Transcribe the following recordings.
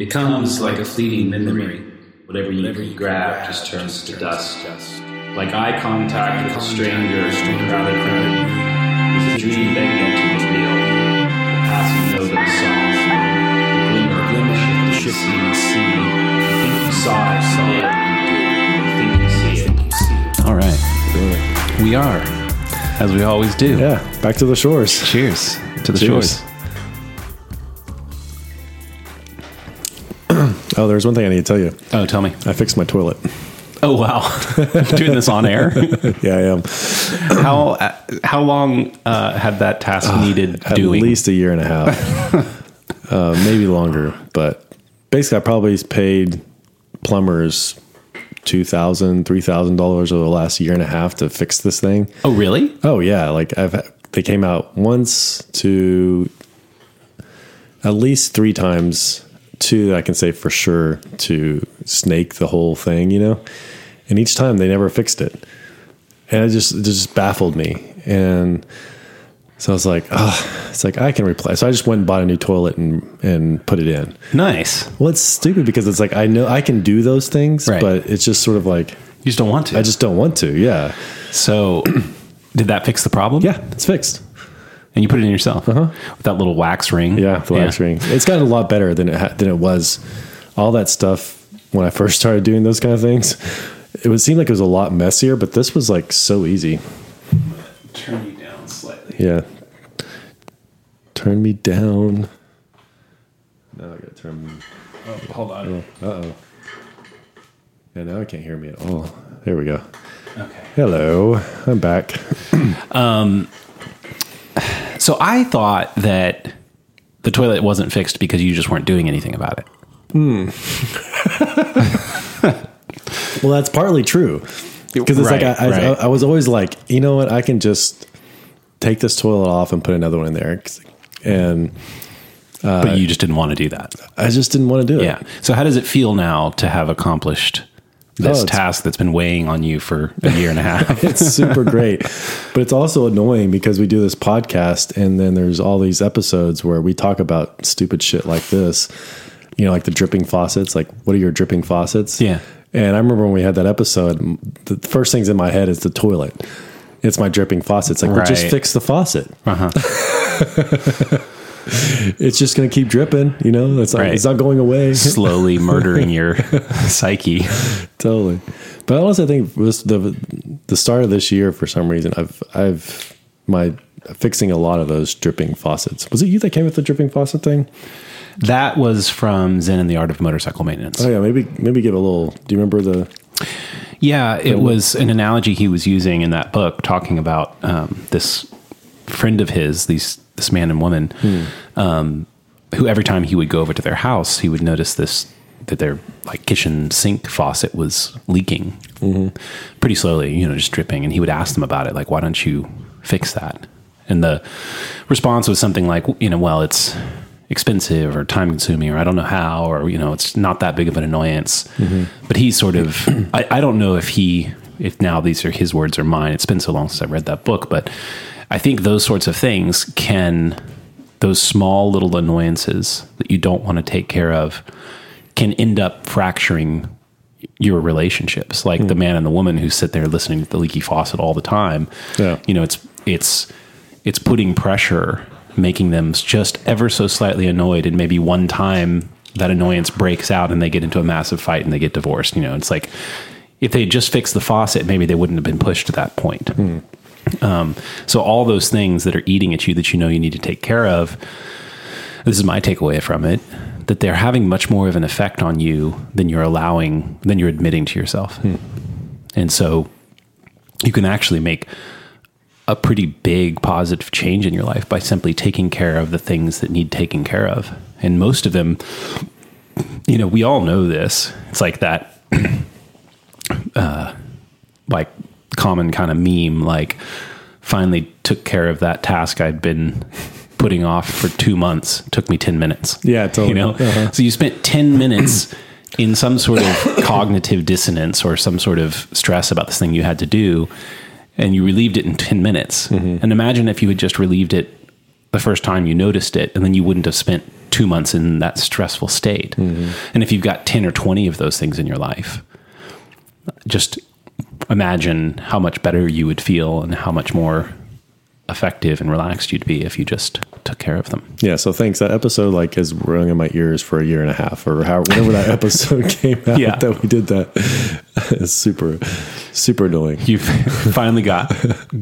It comes like a fleeting memory. Whatever you grab just turns to dust. Just like eye contact with a stranger in a crowded room. It's a dream begging to reveal. The passing note of a song. The glimmer, glimmer of the shifting sea. You think you saw it, saw it. You think you see it, you see it. All right. We are, as we always do. Yeah, back to the shores. Cheers to the Cheers. shores. Oh, there's one thing I need to tell you. Oh, tell me. I fixed my toilet. Oh, wow. Doing this on air. Yeah, I am. How uh, how long uh, had that task needed At doing? At least a year and a half, uh, maybe longer. But basically, I probably paid plumbers two thousand, three thousand dollars over the last year and a half to fix this thing. oh, really? Oh yeah, like I've they came out once to at least three times. Two that I can say for sure to snake the whole thing, you know. And each time they never fixed it, and it just it just baffled me. And so I was like, oh, it's like I can replace. So I just went and bought a new toilet and and put it in. Nice. Well, it's stupid because it's like I know I can do those things, Right. but it's just sort of like You just don't want to. I just don't want to. Yeah, so, did that fix the problem? yeah, it's fixed. And you put it in yourself uh-huh. with that little wax ring. Yeah, the wax ring. It's gotten a lot better than it ha- than it was. All that stuff when I first started doing those kind of things, it would seem like it was a lot messier, but this was like so easy. Turn you down slightly. Yeah. Turn me down. Now I gotta turn. Me. Oh, hold on. Uh oh. Yeah, now I can't hear me at all. There we go. Okay. Hello, I'm back. So I thought that the toilet wasn't fixed because you just weren't doing anything about it. Hmm. Well, that's partly true because it's Right, like I, I, right. I was always like, you know what, I can just take this toilet off and put another one in there, and but uh, you just didn't want to do that. I just didn't want to do it. Yeah. So how does it feel now to have accomplished this Oh, task that's been weighing on you for a year and a half? it's super great, but it's also annoying because we do this podcast and then there's all these episodes where we talk about stupid shit like this. You know, like the dripping faucets. Like, what are your dripping faucets? Yeah. And I remember when we had that episode, the first things in my head is the toilet. It's my dripping faucet. It's like, well, just fix the faucet. uh-huh. It's just going to keep dripping. You know, it's not, Right. it's not going away. Slowly murdering your psyche. totally. But I also think this, the the start of this year, for some reason, I've I've my fixing a lot of those dripping faucets. Was it you that came with the dripping faucet thing? That was from Zen and the Art of Motorcycle Maintenance. Oh yeah, maybe maybe give a little. Do you remember the? Yeah, it was an analogy he was using in that book, talking about um, this friend of his, these this man and woman, hmm. um, who every time he would go over to their house, he would notice this that their like kitchen sink faucet was leaking mm-hmm. pretty slowly, you know, just dripping, and he would ask them about it, like, why don't you fix that? And the response was something like, you know, well, it's expensive or time consuming or I don't know how or you know it's not that big of an annoyance. Mm-hmm. But he sort of I, I don't know if he if now these are his words or mine. It's been so long since I read that book, but I think those sorts of things can those small little annoyances that you don't want to take care of can end up fracturing your relationships. Like the hmm. man and the woman who sit there listening to the leaky faucet all the time. Yeah. you know it's it's it's putting pressure making them just ever so slightly annoyed and maybe one time that annoyance breaks out and they get into a massive fight and they get divorced you know? It's like if they had just fixed the faucet maybe they wouldn't have been pushed to that point hmm. Um, so all those things that are eating at you that you know you need to take care of this is my takeaway from it that they're having much more of an effect on you than you're allowing than you're admitting to yourself. And so you can actually make a pretty big positive change in your life by simply taking care of the things that need taking care of. And most of them you know we all know this. It's like that like common kind of meme like finally took care of that task I'd been putting off for 2 months took me 10 minutes Yeah, totally. you know Uh-huh. so you spent 10 minutes in some sort of cognitive dissonance or some sort of stress about this thing you had to do and you relieved it in 10 minutes and imagine if you had just relieved it the first time you noticed it and then you wouldn't have spent two two months in that stressful state. And if you've got 10 or 20 of those things in your life, just imagine how much better you would feel and how much more effective and relaxed you'd be if you just took care of them. Yeah, so thanks. That episode like is rung in my ears for a year and a half, or how whenever that episode came out Yeah. that we did that. it's super, super annoying. You've finally got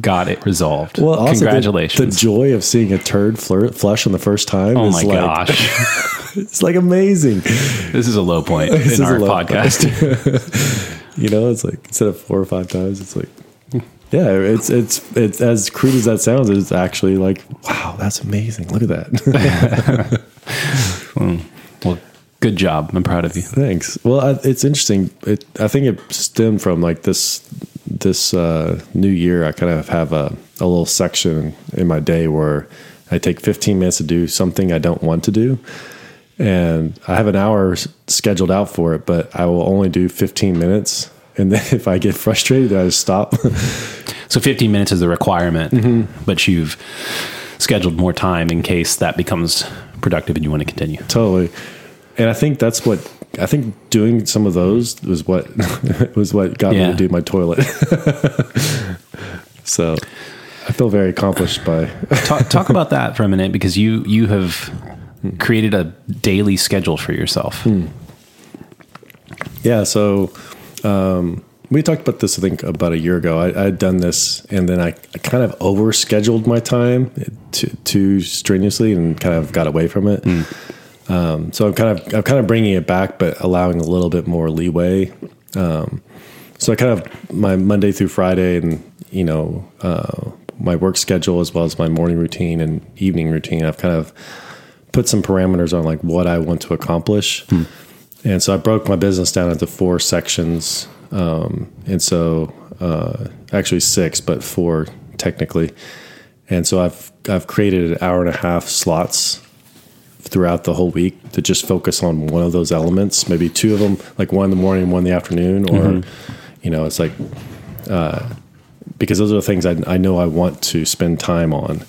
got it resolved. the- congratulations. The, joy of seeing a turd flir- flush on the first time. oh is my like, gosh. it's like amazing. this is a low point This is in our podcast. You know, it's like instead of four or five times, it's like, yeah, it's it's it's as crude as that sounds. It's actually like, wow, that's amazing. Look at that. well, good job. I'm proud of you. Thanks. Well, I, it's interesting. It, I think it stemmed from like this this uh, new year. I kind of have a, a little section in my day where I take 15 minutes to do something I don't want to do, and I have an hour scheduled out for it, but I will only do 15 minutes. And then if I get frustrated, I just stop. So 15 minutes is the requirement, Mm-hmm. but you've scheduled more time in case that becomes productive and you want to continue. totally. And I think that's what I think doing some of those was what was what got me to do my toilet. so I feel very accomplished by Talk, talk about that for a minute because you you have created a daily schedule for yourself. Hmm. Yeah, so um, we talked about this, I think, about a year ago. I, I had done this, and then I, I kind of overscheduled my time too, too strenuously, and kind of got away from it. Um, so I'm kind of I'm kind of bringing it back, but allowing a little bit more leeway. Um, so I kind of my Monday through Friday, and you know uh, my work schedule as well as my morning routine and evening routine. I've kind of put some parameters on like what I want to accomplish. And so I broke my business down into four sections. Um, and so, uh, actually six, but four technically. And so I've, I've created an hour and a half slots throughout the whole week to just focus on one of those elements, maybe two of them, like one in the morning, one in the afternoon, or, you know, it's like, uh, because those are the things I, I know I want to spend time on.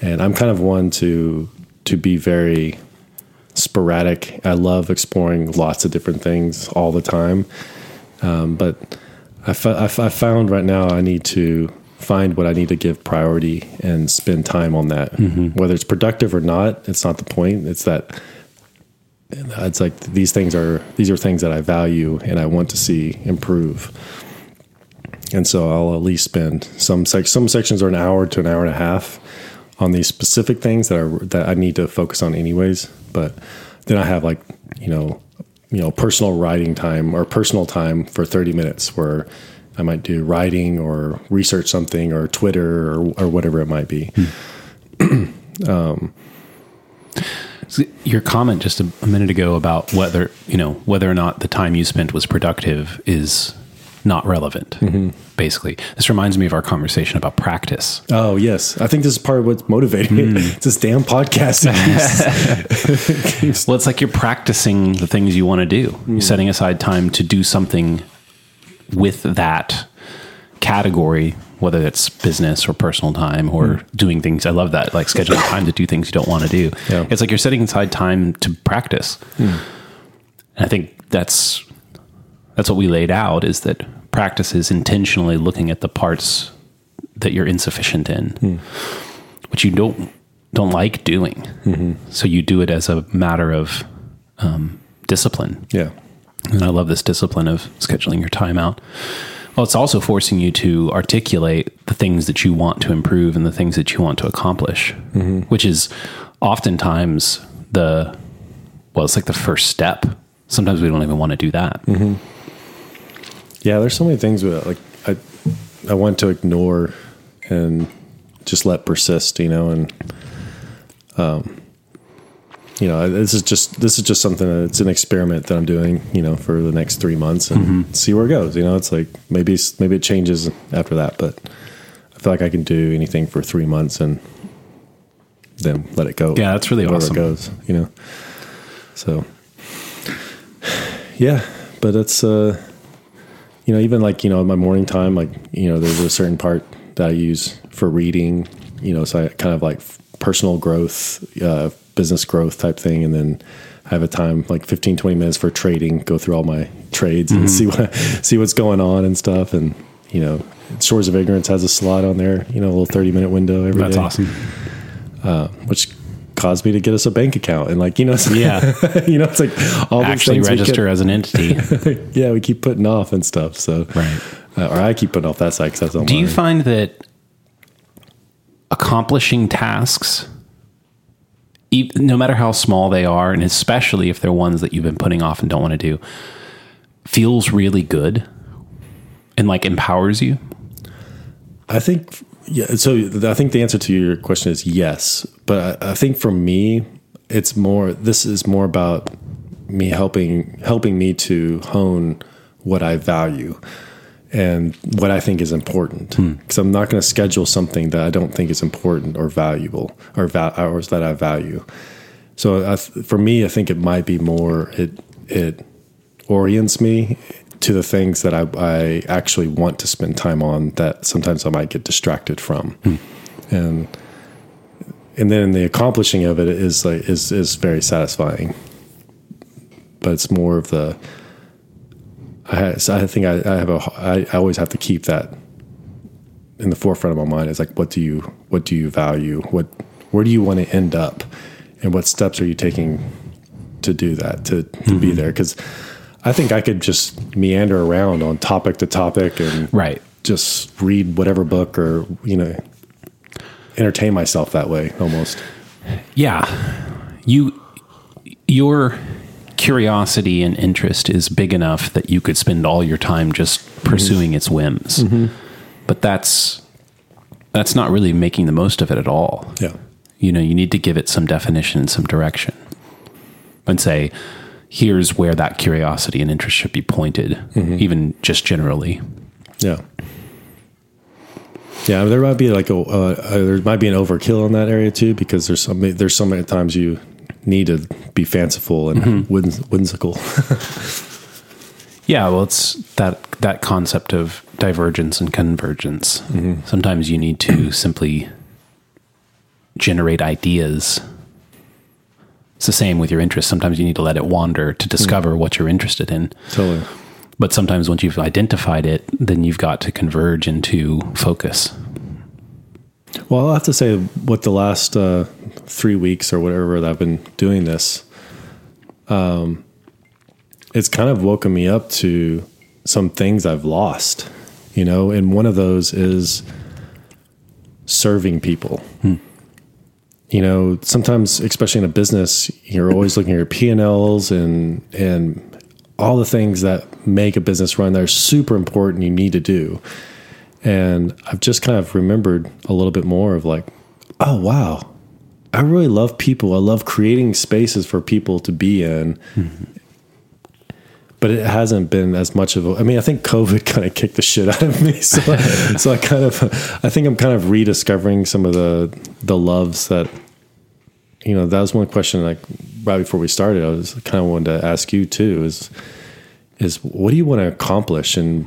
And I'm kind of one to, to be very, sporadic. I love exploring lots of different things all the time. Um, but I, fo- I, f- I found right now I need to find what I need to give priority and spend time on that. Whether it's productive or not, it's not the point. It's that it's like these things are these are things that I value and I want to see improve. And so I'll at least spend some sec- some sections are an hour to an hour and a half on these specific things that are that I need to focus on anyways. But then I have like you know you know personal writing time or personal time for 30 minutes where I might do writing or research something or Twitter or, or whatever it might be. Hmm. Um, so Your comment just a, a minute ago about whether you know whether or not the time you spent was productive is not relevant. Mm-hmm. Basically, this reminds me of our conversation about practice. Oh yes, I think this is part of what's motivating me. Mm. It's this damn podcast. Well, it's like you're practicing the things you want to do. You're mm-hmm. setting aside time to do something with that category, whether it's business or personal time or mm. doing things. I love that, like scheduling time to do things you don't want to do. Yeah. It's like you're setting aside time to practice. Mm. And I think that's that's what we laid out is that practice is intentionally looking at the parts that you're insufficient in, hmm. which you don't don't like doing. Mm-hmm. So you do it as a matter of um, discipline. yeah, And I love this discipline of scheduling your time out. Well, it's also forcing you to articulate the things that you want to improve and the things that you want to accomplish, mm-hmm. which is oftentimes the, well, it's like the first step. Sometimes we don't even want to do that. Mm-hmm. Yeah. There's so many things that like I I want to ignore and just let persist. You know, and um, you know, this is just this is just something. That it's an experiment that I'm doing. You know, for the next three months and see where it goes. You know, it's like maybe maybe it changes after that, but I feel like I can do anything for three months and then let it go. Yeah, that's really awesome. it goes. You know, so yeah, but it's uh, you know, even like you know, my morning time, like you know, there's a certain part that I use for reading. You know, so I kind of like personal growth, uh, business growth type thing, and then I have a time like 15, 20 minutes for trading. Go through all my trades and see what see what's going on and stuff. And you know, Shores of Ignorance has a slot on there. You know, a little thirty minute window every day. That's awesome. which caused me to get us a bank account and like you know Yeah. you know it's like all Actually register as an entity. yeah we keep putting off and stuff so Right. uh, or I keep putting off that side because that's on Do you find that accomplishing tasks, no matter how small they are, and especially if they're ones that you've been putting off and don't want to do, feels really good and like empowers you? I think yeah. So I think the answer to your question is yes, but I, I think for me, it's more. This is more about me helping helping me to hone what I value and what I think is important. Hmm. Because I'm not going to schedule something that I don't think is important or valuable or hours that I value. So I, th- for me, I think it might be more it it orients me to the things that I, I actually want to spend time on that sometimes I might get distracted from. Hmm. And and then the accomplishing of it is like is is very satisfying. But it's more of the I so I think I, I have a I, I always have to keep that in the forefront of my mind. Is like what do you what do you value? What where do you want to end up? And what steps are you taking to do that to, to be hmm. there? Because I think I could just meander around on topic to topic and Right. just read whatever book or you know entertain myself that way almost. Yeah. You your curiosity and interest is big enough that you could spend all your time just pursuing its whims. Mm-hmm. But that's that's not really making the most of it at all. Yeah. You know, you need to give it some definition and some direction. And say, here's where that curiosity and interest should be pointed, even just generally. Yeah. Yeah, there might be like a uh, there might be an overkill in that area too because there's some there's so many times you need to be fanciful and whims, whimsical. Yeah, well, it's that that concept of divergence and convergence. Sometimes you need to simply generate ideas. It's the same with your interest. Sometimes you need to let it wander to discover what you're interested in. totally. But sometimes once you've identified it, then you've got to converge into focus. Well, I'll have to say, what the last uh, three weeks or whatever that I've been doing this, um, it's kind of woken me up to some things I've lost, you know, and one of those is serving people. You know, sometimes, especially in a business, you're always looking at your P and Ls and and all the things that make a business run. They're super important. You need to do. And I've just kind of remembered a little bit more of like, oh, wow, I really love people. I love creating spaces for people to be in. But it hasn't been as much of a, I mean, I think COVID kind of kicked the shit out of me. So, so I kind of, I think I'm kind of rediscovering some of the, the loves that, you know, that was one question like right before we started. I was kind of wanted to ask you too is, is what do you want to accomplish and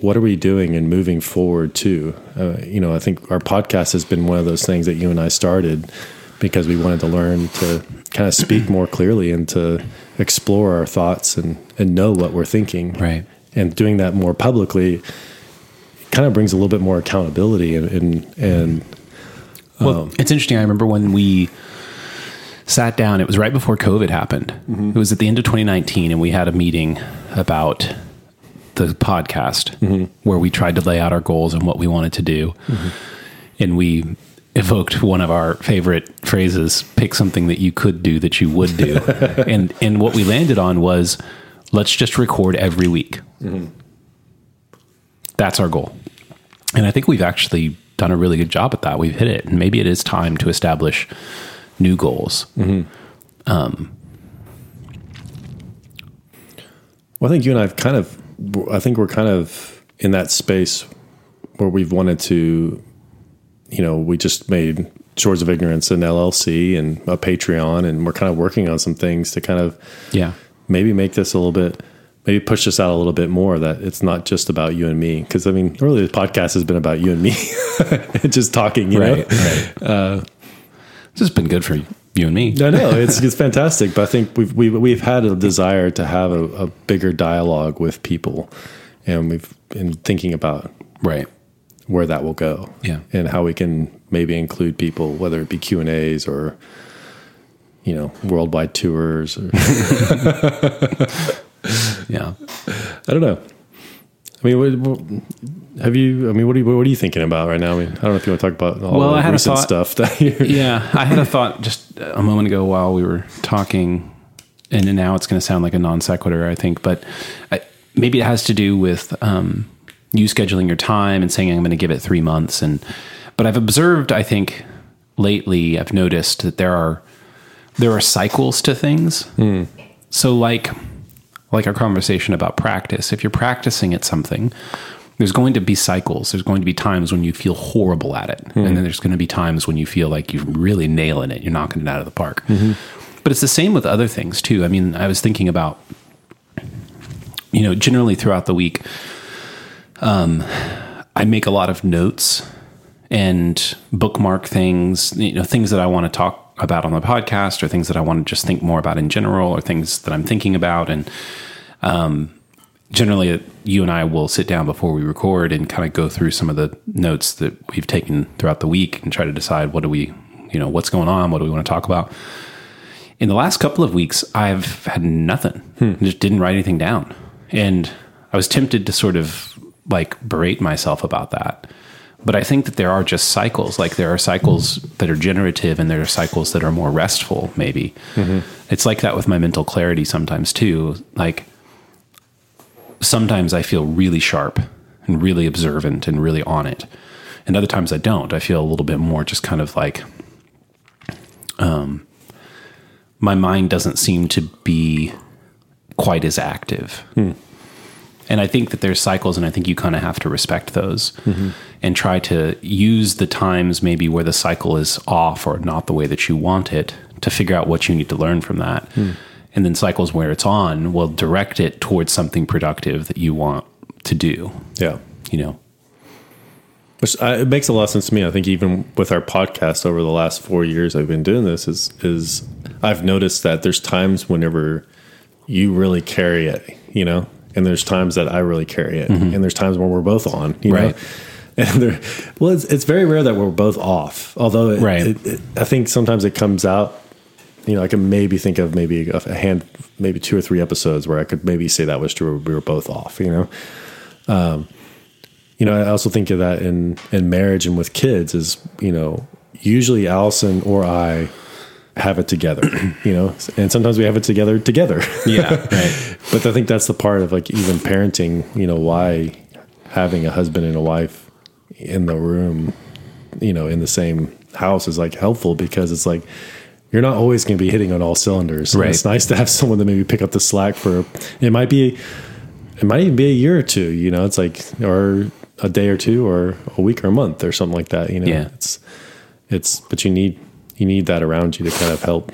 what are we doing and moving forward to? Uh, you know, I think our podcast has been one of those things that you and I started because we wanted to learn to kind of speak more clearly and to explore our thoughts and, and know what we're thinking. Right. And doing that more publicly kind of brings a little bit more accountability and, and, and Well, um, it's interesting. I remember when we sat down, it was right before COVID happened. Mm-hmm. It was at the end of 2019, and we had a meeting about the podcast mm-hmm. where we tried to lay out our goals and what we wanted to do. Mm-hmm. And we evoked one of our favorite phrases pick something that you could do that you would do. and, and what we landed on was let's just record every week. That's our goal. And I think we've actually done a really good job at that. We've hit it. And maybe it is time to establish new goals. Mm-hmm. Um, well, I think you and I've kind of, I think we're kind of in that space where we've wanted to, you know, we just made Shores of Ignorance an LLC and a Patreon, and we're kind of working on some things to kind of Yeah. maybe make this a little bit, maybe push this out a little bit more that it's not just about you and me. Because I mean, really, the podcast has been about you and me, just talking, you know. Right. right. Uh, this has been good for you and me. I know it's it's fantastic, but I think we've we've we've had a desire to have a, a bigger dialogue with people, and we've been thinking about Right. where that will go, Yeah. and how we can maybe include people, whether it be Q and A's or you know worldwide tours. Or, Yeah. I don't know. I mean, what, have you? I mean, what are you what are you thinking about right now? I mean, I don't know if you want to talk about all Well, the I had a recent thought- stuff that Yeah. I had a thought just a moment ago while we were talking, and now it's going to sound like a non sequitur, I think, but I, maybe it has to do with um, you scheduling your time and saying I'm going to give it three months. And but I've observed, I think lately, I've noticed that there are there are cycles to things. So like like our conversation about practice, if you're practicing at something, there's going to be cycles. There's going to be times when you feel horrible at it. And then there's going to be times when you feel like you're really nailing it. You're knocking it out of the park. But it's the same with other things too. I mean, I was thinking about, you know, generally throughout the week, um, I make a lot of notes and bookmark things, you know, things that I want to talk about on the podcast or things that I want to just think more about in general or things that I'm thinking about. And um, generally, you and I will sit down before we record and kind of go through some of the notes that we've taken throughout the week and try to decide what do we, you know, what's going on? What do we want to talk about? In the last couple of weeks, I've had nothing. I just didn't write anything down. And I was tempted to sort of like berate myself about that. But I think that there are just cycles. Like there are cycles that are generative and there are cycles that are more restful, maybe. It's like that with my mental clarity sometimes too. Like sometimes I feel really sharp and really observant and really on it. And other times I don't. I feel a little bit more just kind of like um my mind doesn't seem to be quite as active. And I think that there's cycles, and I think you kind of have to respect those and try to use the times maybe where the cycle is off or not the way that you want it to figure out what you need to learn from that. And then cycles where it's on will direct it towards something productive that you want to do, yeah. you know? Which uh, it makes a lot of sense to me. I think even with our podcast over the last four years I've been doing this is is I've noticed that there's times whenever you really carry it, you know, and there's times that I really carry it, and there's times when we're both on, you Right. know. And there, well, it's, it's very rare that we're both off. Although, it, Right. it, it, I think sometimes it comes out. You know, I can maybe think of maybe a, a hand, maybe two or three episodes where I could maybe say that was true. We were both off. You know, um, you know, I also think of that in in marriage and with kids is you know usually Allison or I have it together, you know, and sometimes we have it together together. Yeah. Right. but I think that's the part of like even parenting, you know, why having a husband and a wife in the room, you know, in the same house is like helpful because it's like you're not always going to be hitting on all cylinders. And Right. It's nice to have someone to maybe pick up the slack for. It might be, it might even be a year or two. You know, it's like or a day or two or a week or a month or something like that. You know, Yeah. it's it's but you need you need that around you to kind of help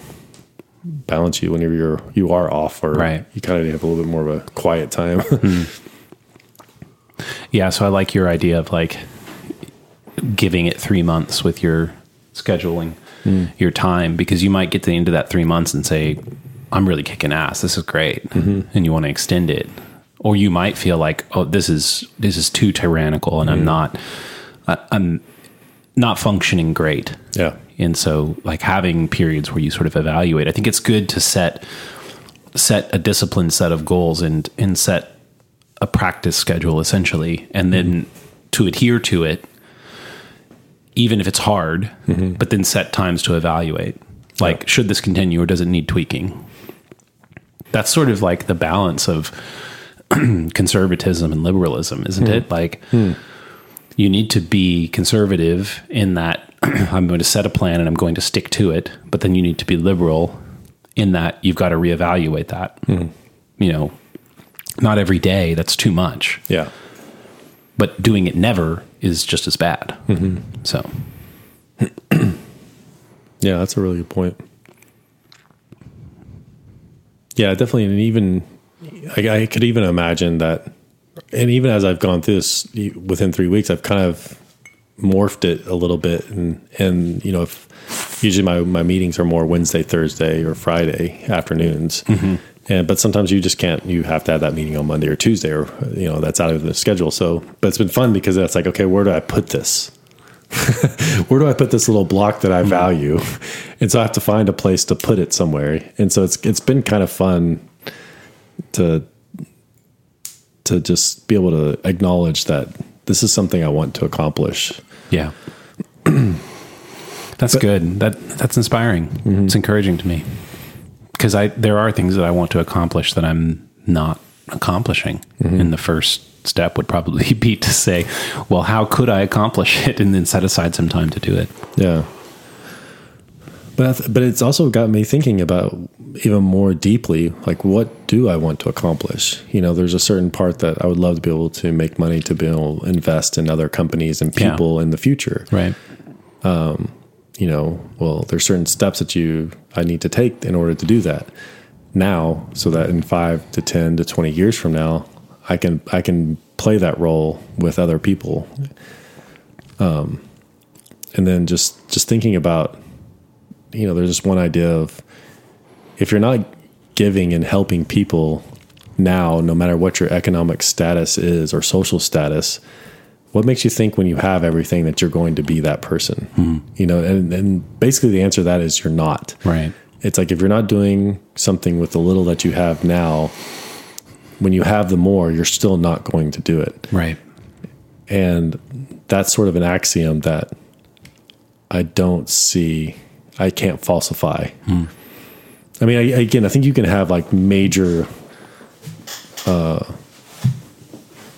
balance you whenever you're you are off or Right. you kind of have a little bit more of a quiet time. Hmm. Yeah, so I like your idea of like giving it three months with your scheduling hmm. your time because you might get to the end of that three months and say, I'm really kicking ass. This is great. Mm-hmm. And you want to extend it. Or you might feel like, oh, this is this is too tyrannical and I'm hmm. not I, I'm not functioning great. yeah. And so like having periods where you sort of evaluate, I think it's good to set set a disciplined set of goals and and set a practice schedule essentially and then mm-hmm. to adhere to it even if it's hard, mm-hmm. but then set times to evaluate. Like should this continue or does it need tweaking? That's sort of like the balance of conservatism and liberalism, isn't hmm. it? Like hmm. You need to be conservative in that I'm going to set a plan and I'm going to stick to it, but then you need to be liberal in that you've got to reevaluate that. Hmm. You know, not every day, that's too much, Yeah. but doing it never is just as bad. Mm-hmm. So, Yeah, that's a really good point. Yeah, definitely. And even I, I could even imagine that, and even as I've gone through this within three weeks, I've kind of morphed it a little bit and and you know if usually my my meetings are more Wednesday, Thursday, or Friday afternoons. Mm-hmm. And but sometimes you just can't. You have to have that meeting on Monday or Tuesday, or you know that's out of the schedule. So, but it's been fun because that's like, okay, where do I put this? where do I put this little block that I mm-hmm. value? And so I have to find a place to put it somewhere. And so it's it's been kind of fun to to just be able to acknowledge that this is something I want to accomplish. Yeah. that's good. That that's inspiring. Mm-hmm. It's encouraging to me. Because I there are things that I want to accomplish that I'm not accomplishing. Mm-hmm. And the first step would probably be to say, well, how could I accomplish it and then set aside some time to do it. Yeah. But th- but it's also got me thinking about even more deeply like what do I want to accomplish? You know, there's a certain part that I would love to be able to make money to be able to invest in other companies and Yeah. people in the future. Right. You know, well, there's certain steps that you I need to take in order to do that now so that in 5 to 10 to 20 years from now I can I can play that role with other people. Um and then just just thinking about you know, there's this one idea of if you're not giving and helping people now, no matter what your economic status is or social status, what makes you think when you have everything that you're going to be that person? Hmm. You know, and, and basically the answer to that is you're not. Right. It's like if you're not doing something with the little that you have now, when you have the more, you're still not going to do it. Right. And that's sort of an axiom that I don't see, I can't falsify. Hmm. I mean, I, again, I think you can have like major, uh,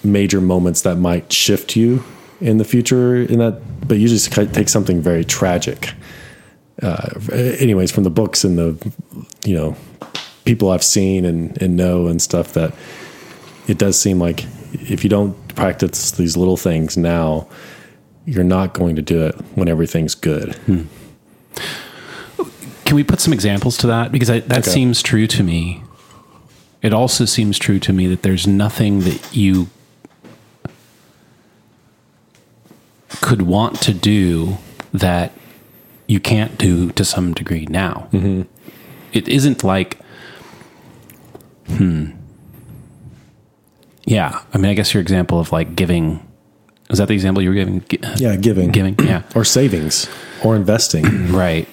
major moments that might shift you in the future in that, but usually take something very tragic. Uh, anyways, from the books and the, you know, people I've seen and, and know and stuff that it does seem like if you don't practice these little things now, you're not going to do it when everything's good. Can we put some examples to that? Because I, that Okay. seems true to me. It also seems true to me that there's nothing that you could want to do that you can't do to some degree now. It isn't like, hmm. Yeah. I mean, I guess your example of like giving, is that the example you were giving? Yeah, giving, Giving, yeah. or savings, or investing. Right.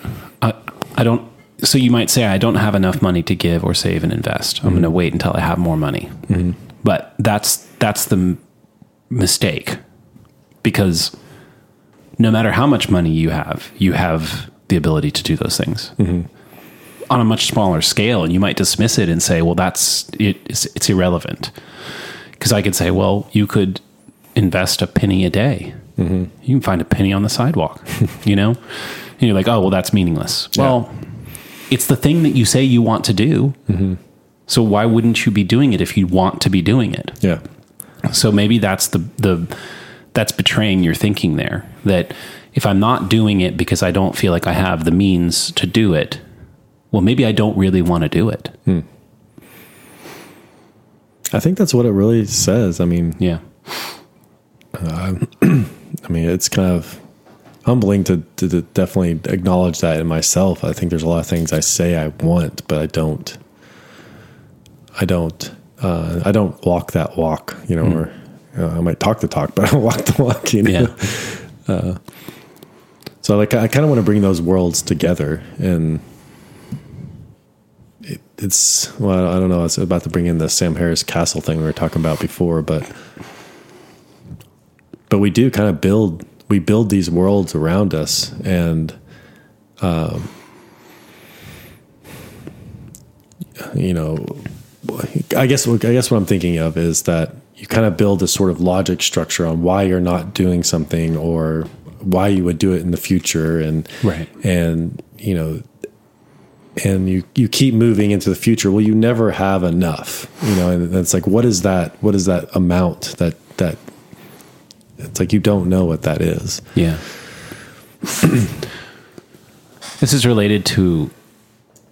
I, don't. So you might say I don't have enough money to give or save and invest. I'm going to mm-hmm. wait until I have more money. Mm-hmm. But that's that's the m- mistake because no matter how much money you have, you have the ability to do those things mm-hmm. on a much smaller scale, and you might dismiss it and say, "Well, that's it, it's, it's irrelevant." Because I could say, "Well, you could invest a penny a day. You can find a penny on the sidewalk." you know, and you're like, "Oh, well, that's meaningless." Well, it's the thing that you say you want to do. Mm-hmm. So why wouldn't you be doing it if you want to be doing it? Yeah. So maybe that's the the that's betraying your thinking there. That if I'm not doing it because I don't feel like I have the means to do it, well, maybe I don't really want to do it. Hmm. I think that's what it really says. I mean, Yeah. Uh, I mean, it's kind of humbling to, to, to definitely acknowledge that in myself. I think there's a lot of things I say I want, but I don't. I don't. Uh, I don't walk that walk, you know. Or uh, I might talk the talk, but I don't walk the walk, you know. Yeah. So like I kind of want to bring those worlds together, and it, it's well, I don't know. I was about to bring in the Sam Harris Castle thing we were talking about before, but but we do kind of build we build these worlds around us, and um, you know, I guess I guess what I'm thinking of is that you kind of build this sort of logic structure on why you're not doing something or why you would do it in the future and Right. and you know and you you keep moving into the future well you never have enough you know and it's like what is that what is that amount that that it's like you don't know what that is Yeah. this is related to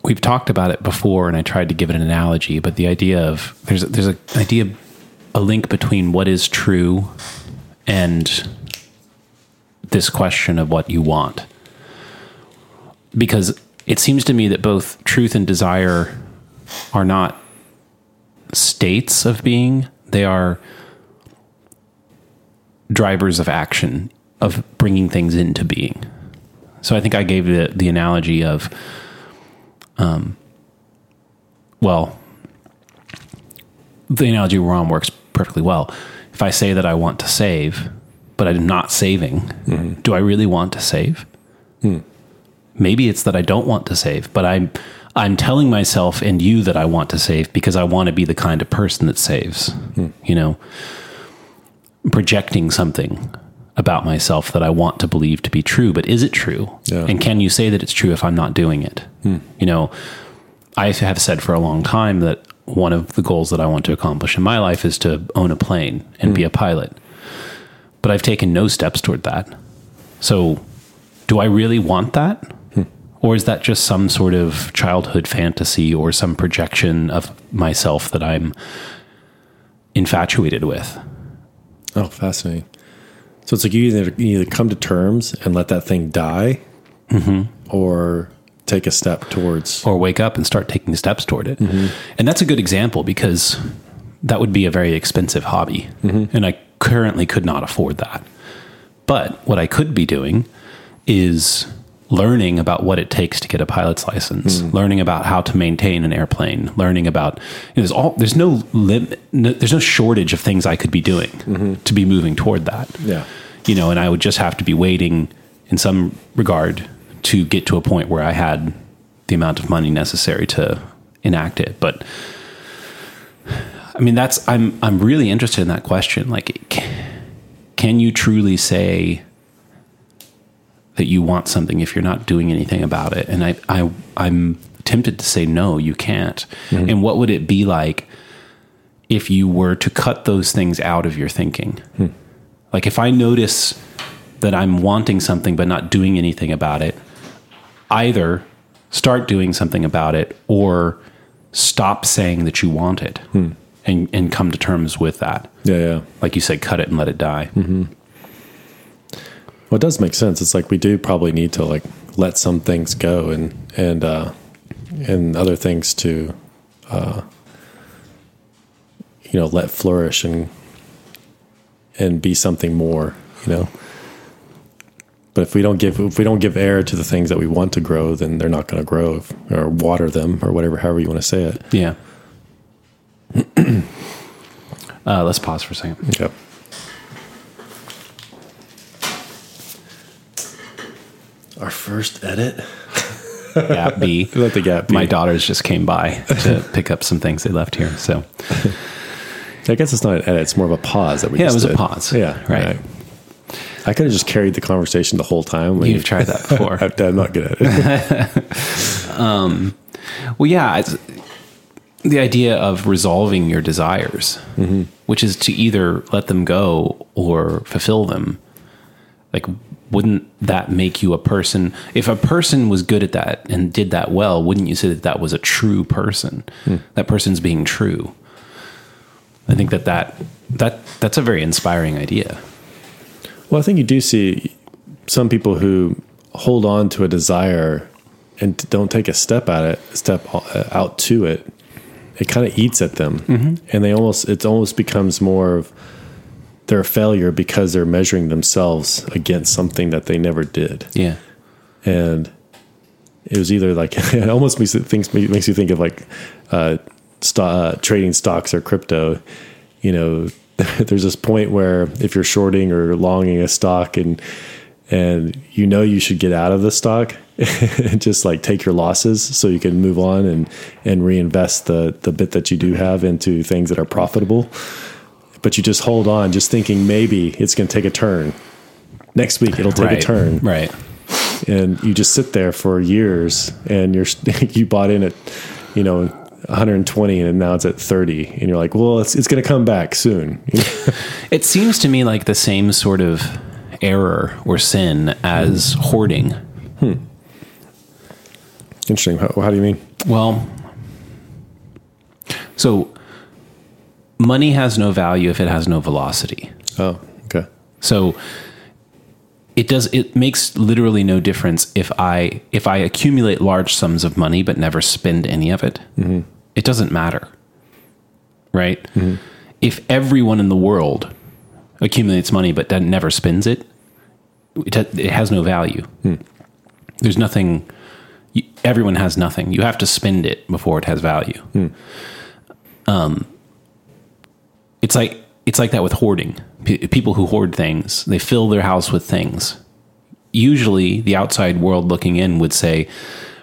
we've talked about it before and I tried to give it an analogy, but the idea of there's there's an idea a link between what is true and this question of what you want. Because it seems to me that both truth and desire are not states of being, they are drivers of action, of bringing things into being. So I think I gave the, the analogy of, um, well, the analogy we're on works perfectly well. If I say that I want to save, but I'm not saving, mm-hmm. do I really want to save? Hmm. Maybe it's that I don't want to save, but I'm I'm telling myself and you that I want to save because I want to be the kind of person that saves. Hmm. You know, projecting something about myself that I want to believe to be true, but is it true? Yeah. And can you say that it's true if I'm not doing it? Hmm. You know, I have said for a long time that one of the goals that I want to accomplish in my life is to own a plane and be hmm. a pilot. But I've taken no steps toward that. So, do I really want that? Hmm. Or is that just some sort of childhood fantasy or some projection of myself that I'm infatuated with? Oh, fascinating. So it's like you either, you either come to terms and let that thing die, mm-hmm. or take a step towards. or wake up and start taking steps toward it. Mm-hmm. And that's a good example because that would be a very expensive hobby. Mm-hmm. And I currently could not afford that. But what I could be doing is learning about what it takes to get a pilot's license, hmm. learning about how to maintain an airplane, learning about you know, there's all there's no limit, no, there's no shortage of things I could be doing mm-hmm. to be moving toward that. Yeah. You know, and I would just have to be waiting in some regard to get to a point where I had the amount of money necessary to enact it. But I mean, that's I'm I'm really interested in that question. Like, can you truly say that you want something if you're not doing anything about it? And I, I I'm tempted to say no, you can't. Mm-hmm. And what would it be like if you were to cut those things out of your thinking? Hmm. Like if I notice that I'm wanting something but not doing anything about it, either start doing something about it or stop saying that you want it hmm. and, and come to terms with that. Yeah, yeah. Like you said, cut it and let it die. Mm-hmm. Well, it does make sense. It's like we do probably need to like let some things go and and uh, and other things to uh, you know let flourish and and be something more. You know. But if we don't give if we don't give air to the things that we want to grow, then they're not going to grow or water them or whatever, however you want to say it. Yeah. uh, let's pause for a second. Okay. Our first edit. Gap B. Let the gap be. My daughters just came by to pick up some things they left here. So I guess it's not an edit; it's more of a pause that we. Yeah, it was a pause. Yeah, Right. I could have just carried the conversation the whole time. you've tried that before. I, I'm not good at it. Um, well, yeah, it's the idea of resolving your desires, mm-hmm. which is to either let them go or fulfill them. Like, wouldn't that make you a person? If a person was good at that and did that well, wouldn't you say that that was a true person? That person's being true. I think that that that that's a very inspiring idea. well, I think you do see some people who hold on to a desire and don't take a step at it, step out to it. It kind of eats at them, Mm-hmm. and they almost it almost becomes more of they're a failure because they're measuring themselves against something that they never did. Yeah. and it was either like it almost makes it thinks makes you think of like uh, sto- uh, trading stocks or crypto. You know, there's this point where if you're shorting or longing a stock and and you know you should get out of the stock, and just like take your losses so you can move on and and reinvest the the bit that you do have into things that are profitable. But you just hold on, just thinking maybe it's going to take a turn. Next week it'll take right. a turn Right. and you just sit there for years and you're you bought in at you know 120 and now it's at 30 and you're like well it's, it's going to come back soon It seems to me like the same sort of error or sin as hoarding. Hmm. interesting how, how do you mean Well, so money has no value if it has no velocity. oh okay So it does it makes literally no difference if I if I accumulate large sums of money but never spend any of it. Mm-hmm. It doesn't matter. Right? Mm-hmm. If everyone in the world accumulates money but then never spends it, it, it has no value. Hmm. There's nothing everyone has nothing. You have to spend it before it has value. Hmm. Um it's like it's like that with hoarding. P- people who hoard things, they fill their house with things. Usually, the outside world looking in would say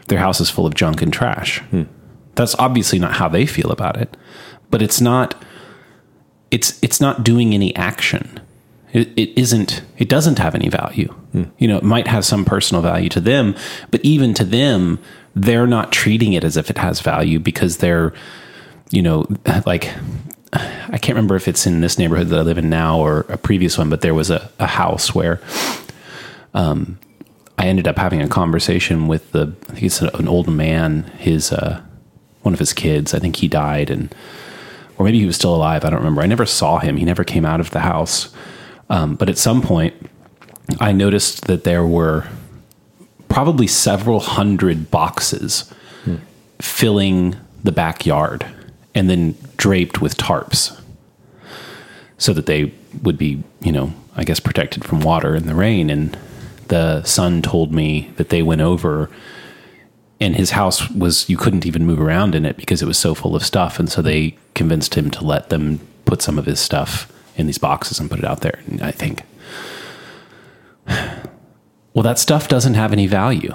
their house is full of junk and trash. Hmm. That's obviously not how they feel about it, but it's not. It's it's not doing any action. It, it isn't. It doesn't have any value. Hmm. You know, it might have some personal value to them, but even to them, they're not treating it as if it has value because they're, you know, like I can't remember if it's in this neighborhood that I live in now or a previous one, but there was a, a house where um, I ended up having a conversation with the, I think it's an old man, his, uh, one of his kids. I think he died and, or maybe he was still alive. I don't remember. I never saw him. He never came out of the house. Um, but at some point, I noticed that there were probably several hundred boxes filling the backyard and then draped with tarps so that they would be, you know, I guess protected from water and the rain. And the son told me that they went over and his house was, you couldn't even move around in it because it was so full of stuff. And so they convinced him to let them put some of his stuff in these boxes and put it out there. And I think, well, that stuff doesn't have any value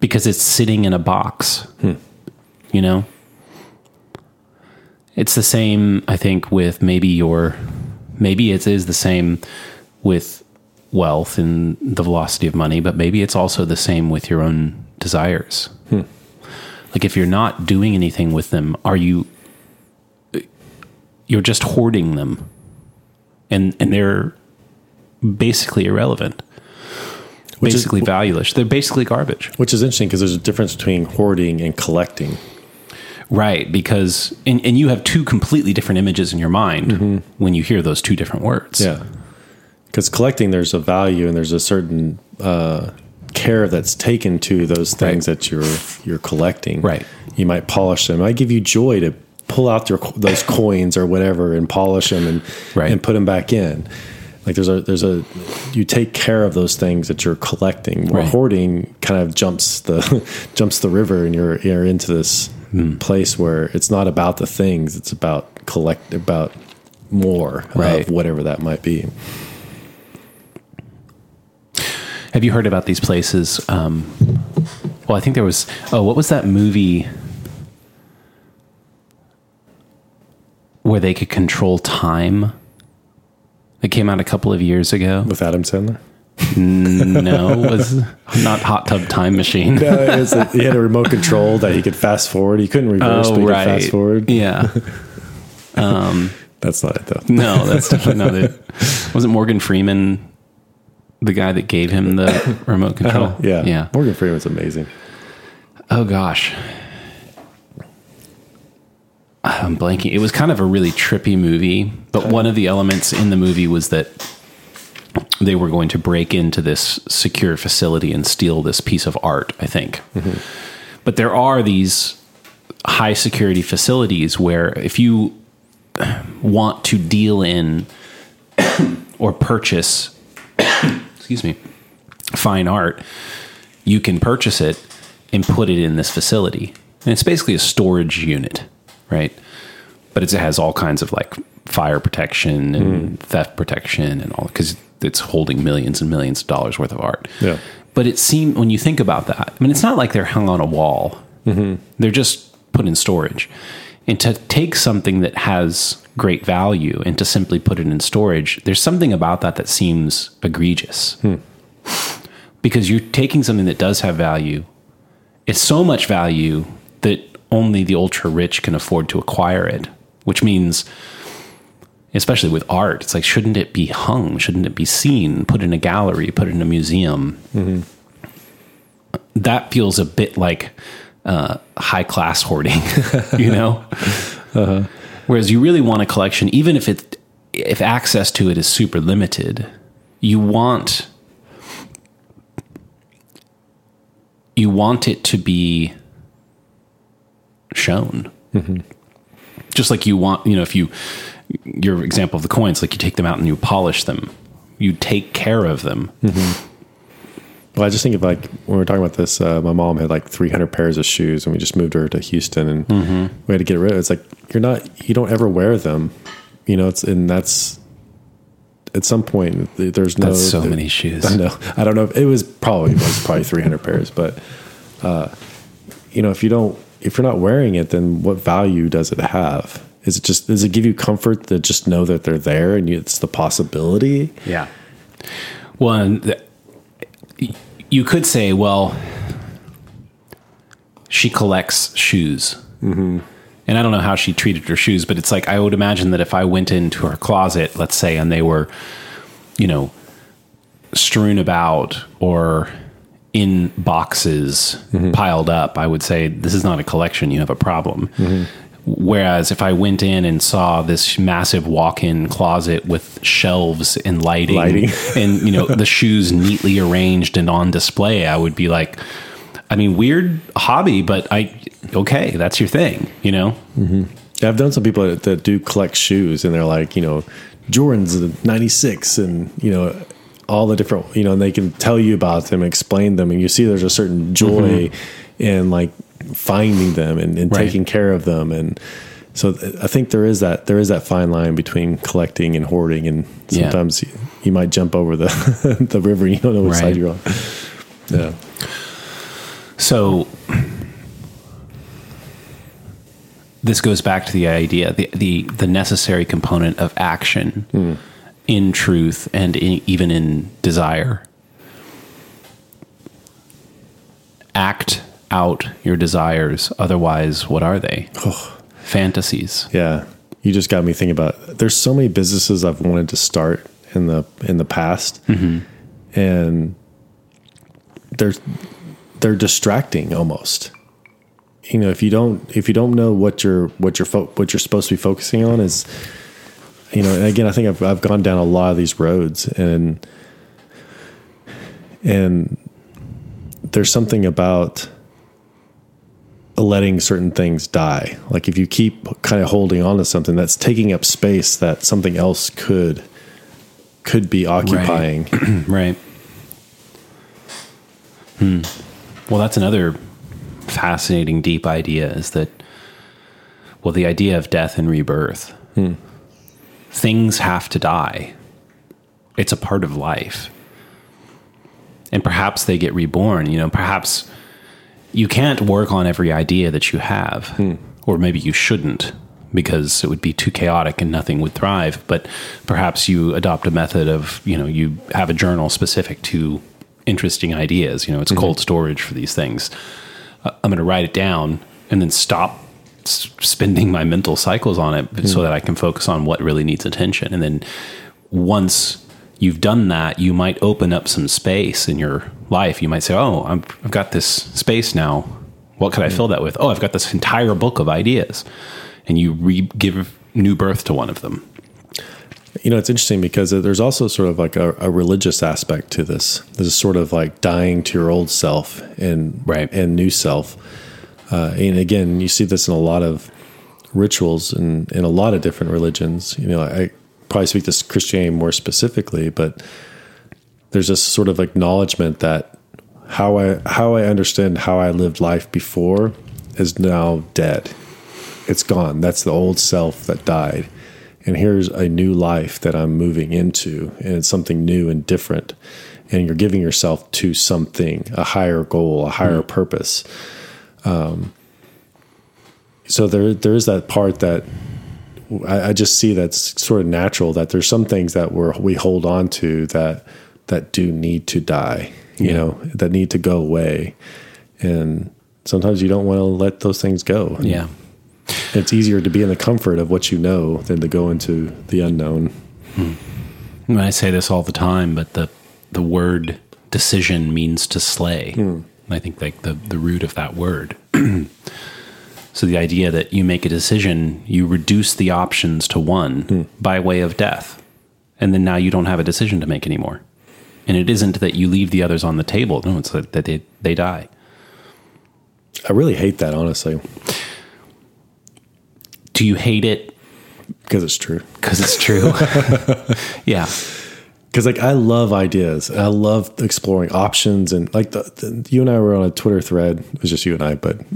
because it's sitting in a box, hmm. you know? It's the same, I think, with maybe your, maybe it is the same with wealth and the velocity of money, but maybe it's also the same with your own desires. Hmm. Like if you're not doing anything with them, are you, you're just hoarding them and, and they're basically irrelevant, Which is- basically valueless. They're basically garbage. Which is interesting because there's a difference between hoarding and collecting. Right, because and, and you have two completely different images in your mind when you hear those two different words. Yeah. Because collecting, there's a value and there's a certain uh, care that's taken to those things Right. that you're you're collecting. Right. You might polish them. It might give you joy to pull out your, those coins or whatever and polish them and Right. and put them back in. Like there's a there's a you take care of those things that you're collecting. Where Right. hoarding kind of jumps the jumps the river and you're you're into this Hmm. place where it's not about the things. It's about collect about more Right. of whatever that might be. Have you heard about these places? Um, well, I think there was. Oh, what was that movie where they could control time? It came out a couple of years ago. with Adam Sandler. No, it was not Hot Tub Time Machine. No, it was a- he had a remote control that he could fast forward. He couldn't reverse, oh, but he could fast forward. Oh, Yeah. Um, that's not it though. No, that's definitely not it. Wasn't Morgan Freeman the guy that gave him the remote uh-huh. control? Yeah, Yeah. Morgan Freeman's amazing. Oh gosh. I'm blanking. It was kind of a really trippy movie, but one of the elements in the movie was that they were going to break into this secure facility and steal this piece of art, I think. But there are these high security facilities where if you want to deal in or purchase excuse me fine art you can purchase it and put it in this facility. And it's basically a storage unit right? But it has all kinds of like fire protection and hmm. theft protection and all because it's holding millions and millions of dollars worth of art. Yeah. but it seemed when you think about that i mean it's not like they're hung on a wall. Mm-hmm. They're just put in storage. And to take something that has great value and to simply put it in storage there's something about that that seems egregious. Hmm. Because you're taking something that does have value it's so much value that only the ultra rich can afford to acquire it which means especially with art, it's like, shouldn't it be hung? Shouldn't it be seen? Put in a gallery, put in a museum? Mm-hmm. That feels a bit like uh, high class hoarding, you know? uh-huh. Whereas you really want a collection, even if it, if access to it is super limited, you want you want it to be shown. Mm-hmm. Just like you want, you know, if you your example of the coins, like you take them out and you polish them, you take care of them. Well, I just think of like when we were talking about this, uh, my mom had like 300 pairs of shoes, and we just moved her to Houston, and we had to get rid of. it. It's like you're not, you don't ever wear them, you know. It's and that's at some point there's no That's so there- many shoes. I know. I don't know. If, it was probably it was probably 300 pairs, but uh, you know, if you don't, if you're not wearing it, then what value does it have? Is it just does it give you comfort to just know that they're there and you, it's the possibility? Yeah. Well, and th- you could say, well, she collects shoes. Mm-hmm. And I don't know how she treated her shoes, but it's like I would imagine that if I went into her closet, let's say, and they were, you know, strewn about or in boxes piled up, I would say, this is not a collection. You have a problem. Whereas if I went in and saw this massive walk-in closet with shelves and lighting, Lighting. and you know the shoes neatly arranged and on display, I would be like, I mean, weird hobby, but I okay, that's your thing, you know. Yeah, I've done some people that, that do collect shoes, and they're like, you know, Jordans '96, and you know, all the different, you know, and they can tell you about them, explain them, and you see there's a certain mm-hmm. joy in like finding them and, and Right. taking care of them, and so th- I think there is that there is that fine line between collecting and hoarding, and Yeah. sometimes you, you might jump over the the river, and you don't know which Right. side you're on. Yeah, So this goes back to the idea, the the, the necessary component of action hmm. in truth and in, even in desire. Act out your desires. Otherwise, what are they? Fantasies. Yeah, you just got me thinking about. There's so many businesses I've wanted to start in the in the past, mm-hmm. and they're they're distracting almost. You know, if you don't if you don't know what you're what you're fo- what you're supposed to be focusing on is, you know, and again, I think I've I've gone down a lot of these roads, and and there's something about letting certain things die. Like if you keep kind of holding on to something that's taking up space that something else could could be occupying. Right. Hmm. Well, that's another fascinating, deep idea is that, well, the idea of death and rebirth. Things have to die, it's a part of life. And perhaps they get reborn. You know, perhaps you can't work on every idea that you have, hmm. or maybe you shouldn't because it would be too chaotic and nothing would thrive. But perhaps you adopt a method of, you know, you have a journal specific to interesting ideas. You know, it's mm-hmm. cold storage for these things. Uh, I'm going to write it down and then stop s- spending my mental cycles on it hmm. so that I can focus on what really needs attention. And then once you've done that, you might open up some space in your life. You might say, "Oh, I'm, I've got this space now. What could I fill that with? Oh, I've got this entire book of ideas." And you re- give new birth to one of them. You know, it's interesting because there's also sort of like a, a religious aspect to this. This a sort of like dying to your old self and Right. and new self. Uh, and again, you see this in a lot of rituals and in a lot of different religions. You know, I probably speak to Christianity more specifically, but there's this sort of acknowledgement that how I how I understand how I lived life before is now dead. It's gone. That's the old self that died. And here's a new life that I'm moving into, and it's something new and different. And you're giving yourself to something, a higher goal, a higher purpose. Um, so there, there is that part that I, I just see that's sort of natural. That there's some things that we're, we hold on to that that do need to die. You Yeah. know, that need to go away. And sometimes you don't want to let those things go. And Yeah. it's easier to be in the comfort of what you know than to go into the unknown. And I say this all the time, but the the word decision means to slay. Hmm. I think like the the root of that word. so the idea that you make a decision, you reduce the options to one hmm. by way of death, and then now you don't have a decision to make anymore. And it isn't that you leave the others on the table. No, it's that they they die. I really hate that, honestly, Do you hate it because it's true. because it's true? yeah. Because like I love ideas, I love exploring options, and like the, the you and I were on a Twitter thread. It was just you and I, but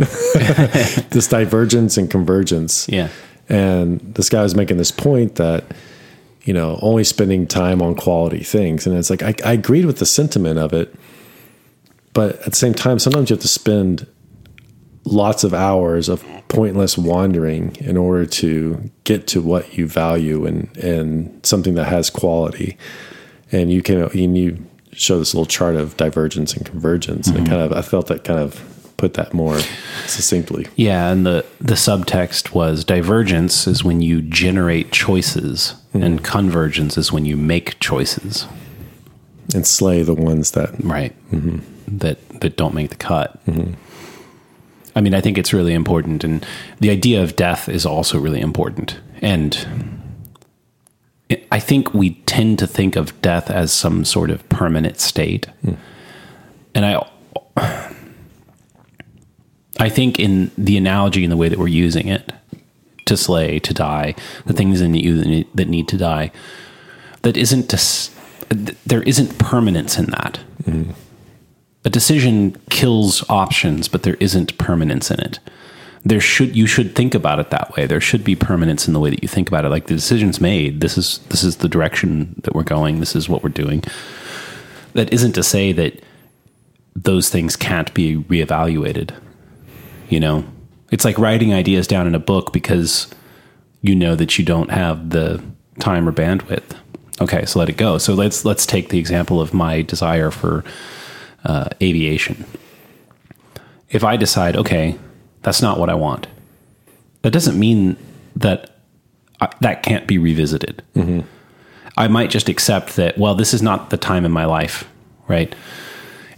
this divergence and convergence. Yeah. And this guy was making this point that you know only spending time on quality things, and it's like I, I agreed with the sentiment of it, but at the same time, sometimes you have to spend lots of hours of pointless wandering in order to get to what you value and and something that has quality. And you can and you show this little chart of divergence and convergence. And it kind of i felt that kind of put that more succinctly Yeah, and the the subtext was divergence is when you generate choices, mm-hmm. and convergence is when you make choices. and slay the ones that Right. Mm-hmm. That that don't make the cut. Mm-hmm. I mean, I think it's really important, and the idea of death is also really important. And I think we tend to think of death as some sort of permanent state, hmm. and I, I think in the analogy in the way that we're using it, to slay, to die, the things in you that need, to die, that isn't to, s- there isn't permanence in that mm-hmm. a decision kills options, but there isn't permanence in it. There should you should think about it that way. There should be permanence in the way that you think about it. Like the decision's made. This is this is the direction that we're going. This is what we're doing. That isn't to say that those things can't be reevaluated. You know, it's like writing ideas down in a book because you know that you don't have the time or bandwidth. Okay, so let it go. So let's let's take the example of my desire for uh, aviation. If I decide, okay, that's not what I want, that doesn't mean that I, that can't be revisited. I might just accept that, well, this is not the time in my life, right?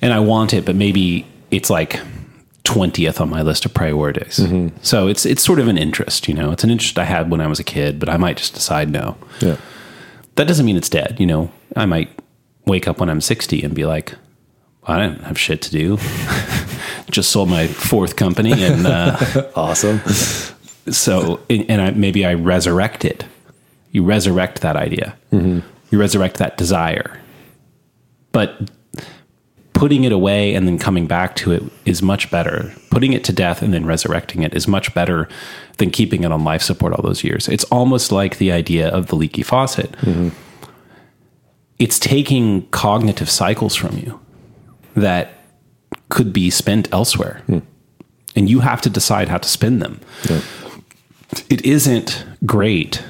And I want it, but maybe it's like 20th on my list of priorities. So it's it's sort of an interest, you know. It's an interest I had when I was a kid, but I might just decide no. yeah That doesn't mean it's dead, you know. I might wake up when I'm 60 and be like, I don't have shit to do. Just sold my fourth company, and uh, awesome so and I, maybe I resurrect it. You resurrect that idea. You resurrect that desire. But putting it away and then coming back to it is much better. Putting it to death and then resurrecting it is much better than keeping it on life support all those years. It's almost like the idea of the leaky faucet. Mm-hmm. It's taking cognitive cycles from you that could be spent elsewhere. Hmm. And you have to decide how to spend them. It isn't great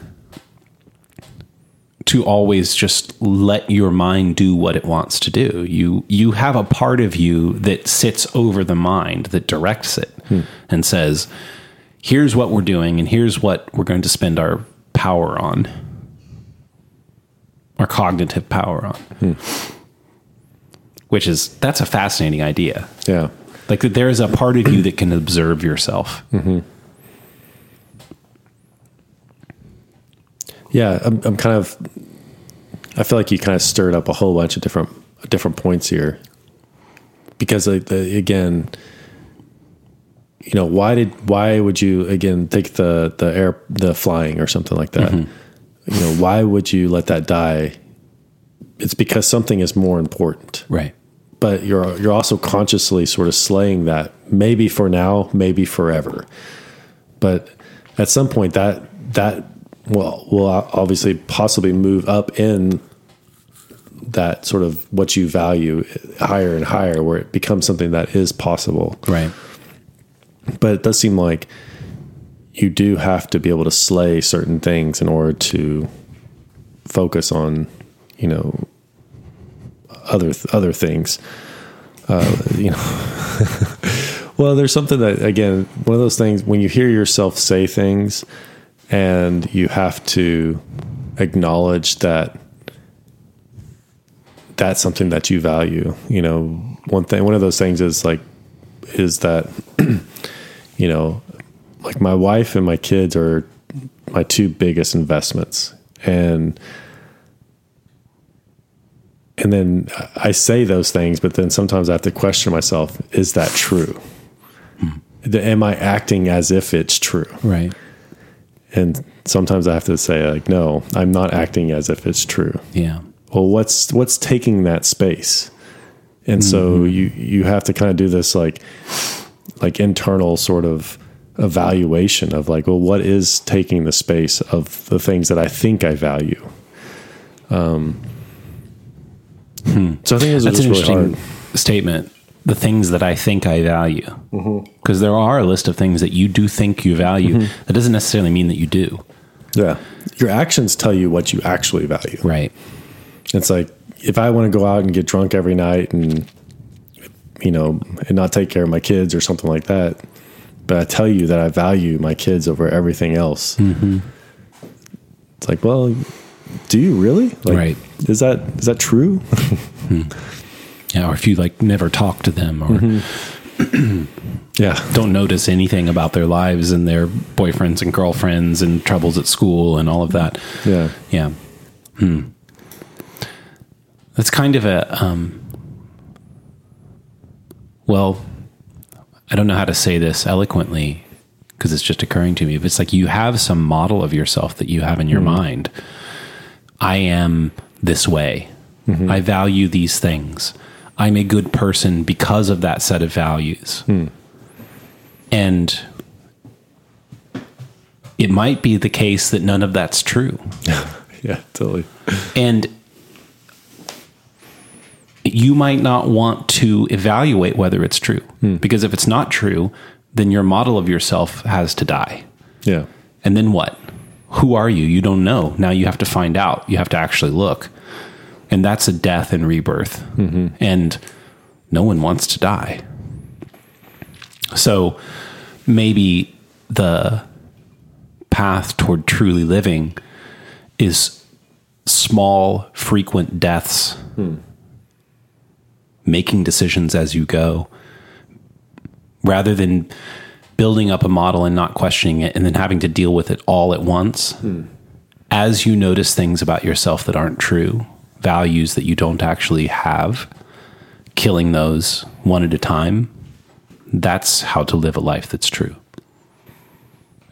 to always just let your mind do what it wants to do. You you have a part of you that sits over the mind that directs it hmm. and says, "Here's what we're doing, and here's what we're going to spend our power on, our cognitive power on." Hmm. Which is that's a fascinating idea. yeah Like that there is a part of you that can observe yourself. Mm-hmm. Yeah I'm, I'm kind of i feel like you kind of stirred up a whole bunch of different different points here. Because like the, again you know why did why would you again take the the air the flying or something like that? Mm-hmm. You know why would you let that die? It's because something is more important. Right. but you're you're also consciously sort of slaying that maybe for now maybe forever. But at some point that that will will obviously possibly move up in that sort of what you value higher and higher where it becomes something that is possible Right. but it does seem like you do have to be able to slay certain things in order to focus on you know other other things uh, you know well there's something that again one of those things when you hear yourself say things and you have to acknowledge that that's something that you value you know one thing one of those things is like is that you know like my wife and my kids are my two biggest investments and and then I say those things, but then sometimes I have to question myself: Is that true? Hmm. the, am I acting as if it's true? Right. And sometimes I have to say like, no, I'm not acting as if it's true. Yeah. Well, what's what's taking that space? And so you you have to kind of do this like like internal sort of evaluation of like, well, what is taking the space of the things that I think I value? Um, So I think That's an really interesting hard. statement. The things that I think I value. Mm-hmm. Because there are a list of things that you do think you value. Mm-hmm. That doesn't necessarily mean that you do. Yeah, your actions tell you what you actually value. Right. It's like if I want to go out and get drunk every night and you know and not take care of my kids or something like that, but I tell you that I value my kids over everything else. Mm-hmm. It's like, well, do you really? Like, Right. Is that is that true? Hmm. Yeah. Or if you like never talk to them or yeah, don't notice anything about their lives and their boyfriends and girlfriends and troubles at school and all of that. yeah, Yeah. Hmm. That's kind of a um well, I don't know how to say this eloquently because it's just occurring to me. But it's like you have some model of yourself that you have in your mind. I am this way. I value these things. I'm a good person because of that set of values. Hmm. And it might be the case that none of that's true. yeah, totally. And you might not want to evaluate whether it's true. Hmm. Because if it's not true, then your model of yourself has to die. Yeah, And then what? Who are you? You don't know. Now you have to find out. You have to actually look. And that's a death and rebirth. Mm-hmm. And no one wants to die. So maybe the path toward truly living is small, frequent deaths, hmm. making decisions as you go, rather than building up a model and not questioning it and then having to deal with it all at once. Hmm. As you notice things about yourself that aren't true, values that you don't actually have, killing those one at a time, that's how to live a life that's true.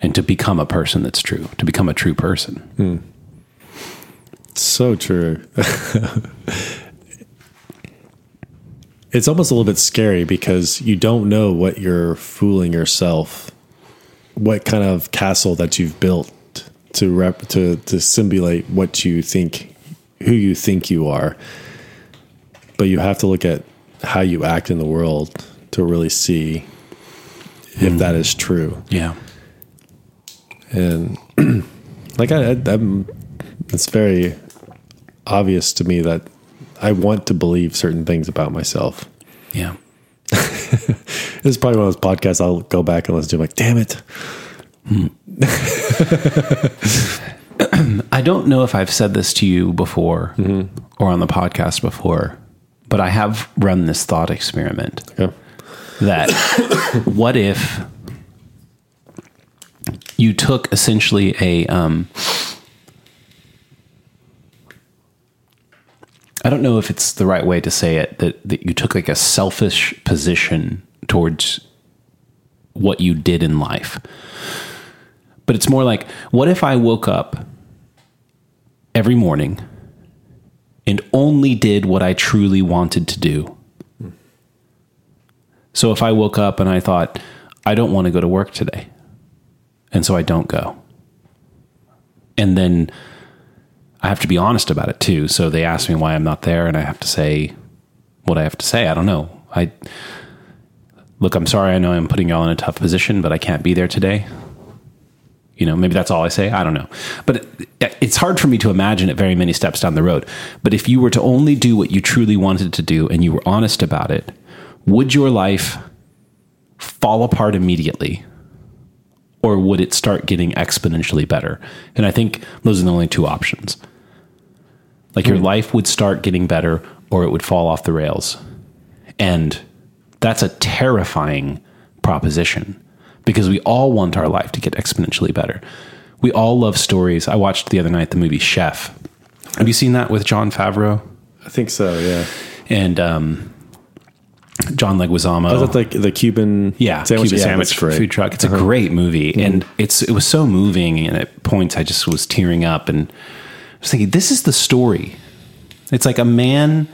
And to become a person that's true, to become a true person. Hmm. so true. it's almost a little bit scary because you don't know what you're fooling yourself, what kind of castle that you've built to rep to to simulate what you think, who you think you are. But you have to look at how you act in the world to really see if hmm. that is true. Yeah. And like I, I I'm, it's very obvious to me that I want to believe certain things about myself. Yeah. This is probably one of those podcasts I'll go back and listen to. I'm like, damn it. Hmm. I don't know if I've said this to you before or on the podcast before, but I have run this thought experiment Yeah. that what if you took essentially a um, I don't know if it's the right way to say it that that you took like a selfish position towards what you did in life. But it's more like what if I woke up every morning and only did what I truly wanted to do? So if I woke up and I thought, I don't want to go to work today, and so I don't go. And then I have to be honest about it too. So they ask me why I'm not there, and I have to say what I have to say. I don't know. I look, I'm sorry. I know I'm putting y'all in a tough position, but I can't be there today. You know, maybe that's all I say. I don't know. But it, it's hard for me to imagine it very many steps down the road. But if you were to only do what you truly wanted to do and you were honest about it, would your life fall apart immediately? Or would it start getting exponentially better? And I think those are the only two options. Like your hmm. life would start getting better or it would fall off the rails. And that's a terrifying proposition because we all want our life to get exponentially better. We all love stories. I watched the other night the movie Chef. Have you seen that with Jon Favreau? I think so. Yeah. And um, John Leguizamo. Was it like the Cuban yeah, sandwich, Cuban Yeah, sandwich that's. Uh-huh. food truck. It's a great movie, and it's it was so moving. And at points, I just was tearing up, and I was thinking, this is the story. It's like a man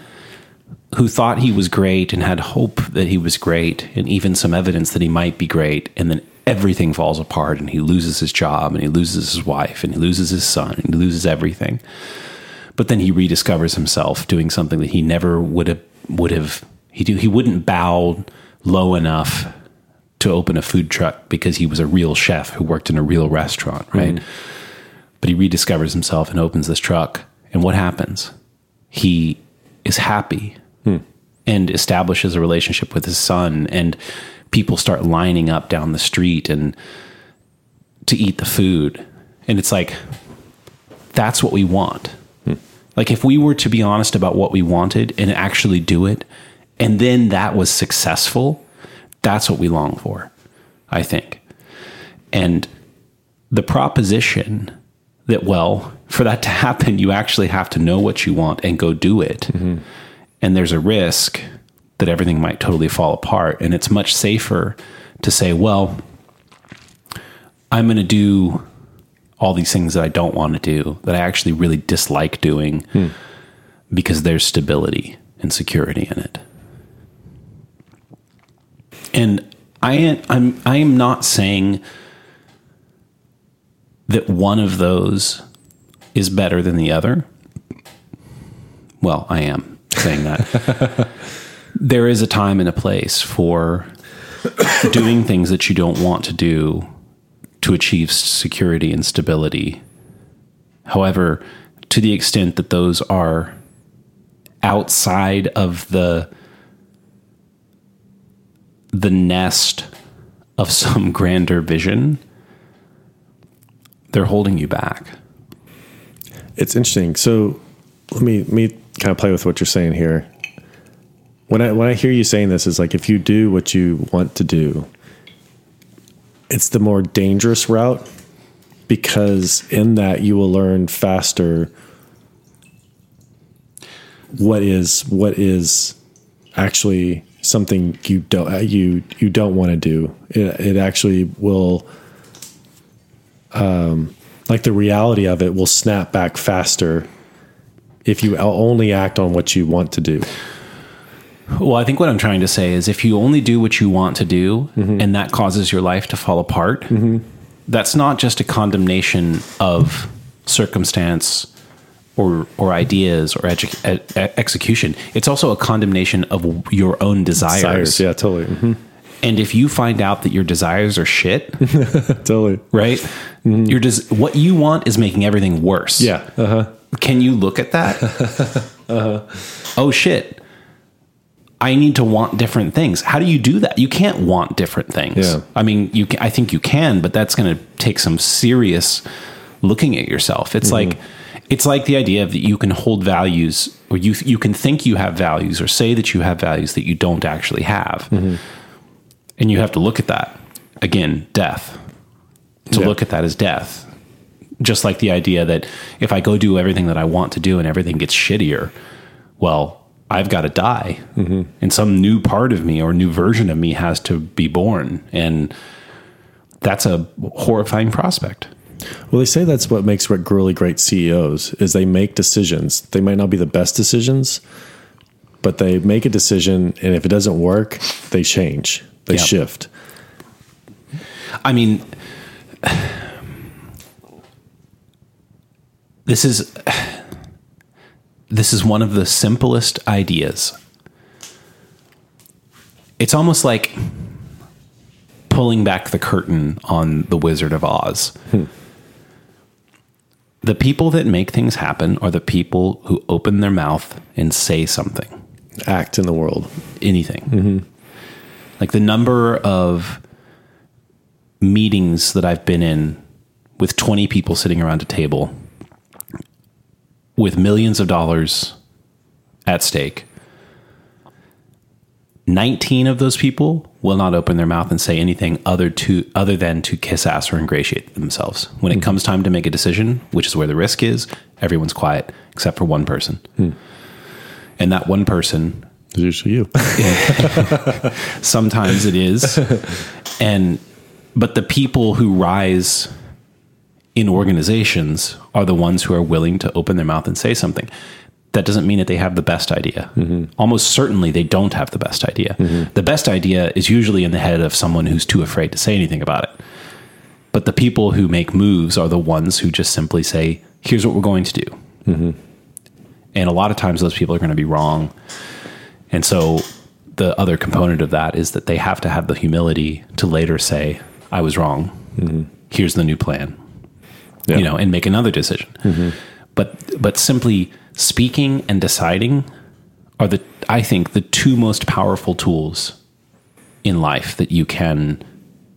who thought he was great and had hope that he was great, and even some evidence that he might be great, and then everything falls apart, and he loses his job, and he loses his wife, and he loses his son, and he loses everything. But then he rediscovers himself doing something that he never would have would have he do he wouldn't bow low enough to open a food truck because he was a real chef who worked in a real restaurant, mm-hmm. right? But he rediscovers himself and opens this truck. And what happens? He is happy and establishes a relationship with his son and people start lining up down the street and to eat the food. And it's like that's what we want. Hmm. Like if we were to be honest about what we wanted and actually do it, and then that was successful, that's what we long for, I think. And the proposition that, well, for that to happen, you actually have to know what you want and go do it. Mm-hmm. And there's a risk that everything might totally fall apart. And it's much safer to say, well, I'm going to do all these things that I don't want to do, that I actually really dislike doing hmm. because there's stability and security in it. And I am, I'm I am not saying that one of those is better than the other. Well, I am saying that. there is a time and a place for doing things that you don't want to do to achieve security and stability. However, to the extent that those are outside of the the nest of some grander vision, they're holding you back. It's interesting. So let me let me kind of play with what you're saying here. When I when I hear you saying this, is like if you do what you want to do, it's the more dangerous route because in that you will learn faster what is what is actually something you don't you you don't want to do. It, it actually will um, like the reality of it will snap back faster if you only act on what you want to do. Well, I think what I'm trying to say is if you only do what you want to do and that causes your life to fall apart, that's not just a condemnation of circumstance or or ideas or edu- e- e- execution. It's also a condemnation of your own desires. Desires, yeah, totally, Mhm. And if you find out that your desires are shit, totally, right? Your des- what you want is making everything worse. yeah, uh huh, Can you look at that? Uh-huh. Oh shit. I need to want different things. How do you do that? You can't want different things. Yeah. I mean, you can, I think you can, but that's going to take some serious looking at yourself. It's mm-hmm. like it's like the idea that you can hold values or you you can think you have values or say that you have values that you don't actually have. Mm-hmm. And you have to look at that. Again, death. To Yeah. look at that as death just like the idea that if I go do everything that I want to do and everything gets shittier, well, I've got to die, mm-hmm. and some new part of me or new version of me has to be born, and that's a horrifying prospect. Well, they say that's what makes really great CEOs is they make decisions. They might not be the best decisions, but they make a decision, and if it doesn't work, they change, they Yep. shift. I mean, this is this is one of the simplest ideas. It's almost like pulling back the curtain on the Wizard of Oz. Hmm. The people that make things happen are the people who open their mouth and say something Act in the world. anything. Mm-hmm. Like the number of meetings that I've been in with 20 people sitting around a table with millions of dollars at stake. 19 of those people will not open their mouth and say anything other to other than to kiss ass or ingratiate themselves. When it hmm. comes time to make a decision, which is where the risk is, everyone's quiet except for one person. Hmm. And that one person is usually you. Sometimes it is. and but the people who rise in organizations are the ones who are willing to open their mouth and say something. That doesn't mean that they have the best idea. Mm-hmm. Almost certainly they don't have the best idea. Mm-hmm. The best idea is usually in the head of someone who's too afraid to say anything about it. But the people who make moves are the ones who just simply say, here's what we're going to do. Mm-hmm. And a lot of times those people are going to be wrong. And so the other component of that is that they have to have the humility to later say, I was wrong. Here's the new plan. Yeah. You know, and make another decision. But but simply speaking and deciding are the I think the two most powerful tools in life that you can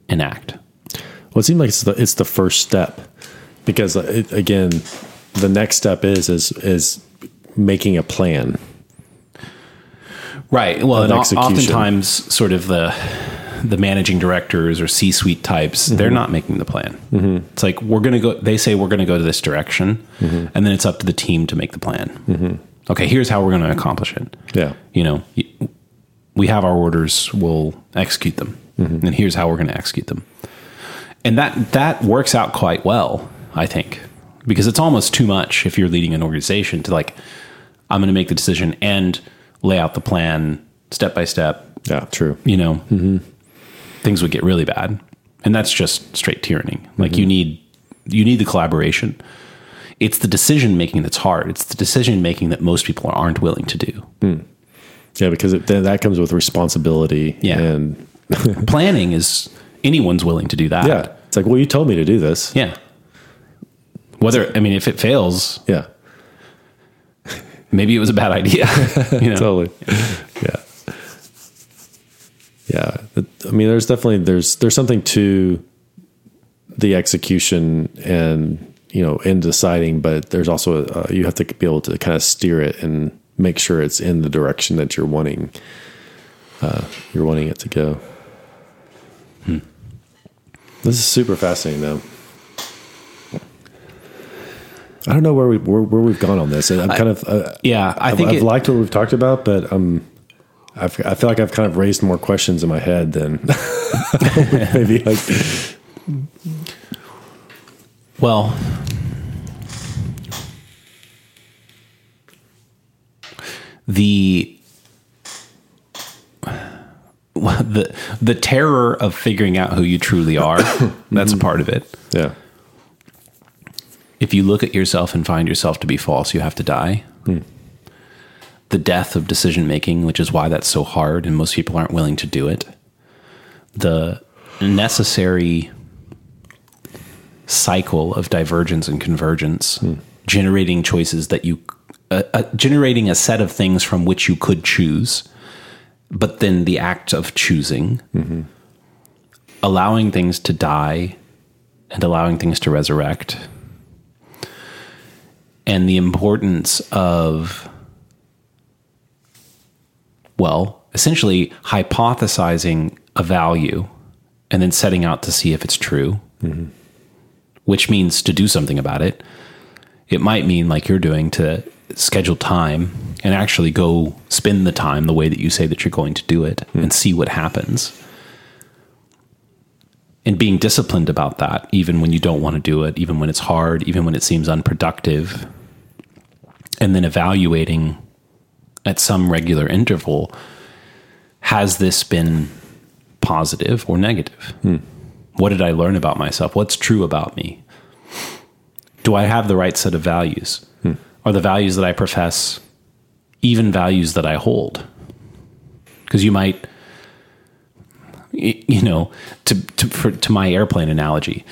enact. Well, it seems like it's the it's the first step because uh, it, again, the next step is is is making a plan. Right. Well, and oftentimes, sort of the the managing directors or C-suite types, they're mm-hmm. not making the plan. Mm-hmm. It's like we're going to go. They say we're going to go to this direction, mm-hmm. and then it's up to the team to make the plan. Okay, here's how we're going to accomplish it. Yeah. You know, we have our orders. We'll execute them, and here's how we're going to execute them. And that that works out quite well, I think, because it's almost too much if you're leading an organization to like, I'm going to make the decision and lay out the plan step by step. Yeah. True. You know, things would get really bad, and that's just straight tyranny. Like you mm-hmm. need you need the collaboration. It's the decision making that's hard. It's the decision making that most people aren't willing to do. Hmm. Yeah, because it, then that comes with responsibility. Yeah. And Planning is anyone's willing to do that. yeah, it's like, well, you told me to do this. Yeah. Whether I mean, if it fails, Yeah. maybe it was a bad idea. you know? Totally. Yeah. Yeah. I mean, there's definitely there's there's something to the execution and you know in deciding, but there's also uh, you have to be able to kind of steer it and make sure it's in the direction that you're wanting uh, you're wanting it to go. This is super fascinating, though. I don't know where we where, where we've gone on this. I'm kind of uh, yeah, I I've, think I've it- liked what we've talked about, but um, I've, I feel like I've kind of raised more questions in my head than maybe like Well, the well, the the terror of figuring out who you truly are that's a mm-hmm. part of it. yeah If you look at yourself and find yourself to be false, you have to die. Hmm. The death of decision making, which is why that's so hard and most people aren't willing to do it. The necessary cycle of divergence and convergence, generating choices that you, uh, uh, generating a set of things from which you could choose, but then the act of choosing, allowing things to die and allowing things to resurrect, and the importance of, well, essentially hypothesizing a value and then setting out to see if it's true which means to do something about it. It might mean, like you're doing, to schedule time and actually go spend the time the way that you say that you're going to do it and see what happens. And being disciplined about that, even when you don't want to do it, even when it's hard, even when it seems unproductive. And then evaluating at some regular interval has this been positive or negative? Hmm. What did I learn about myself? What's true about me? Do I have the right set of values? Hmm. Are the values that I profess even values that I hold? Because you might, you know, to to for, to my airplane analogy,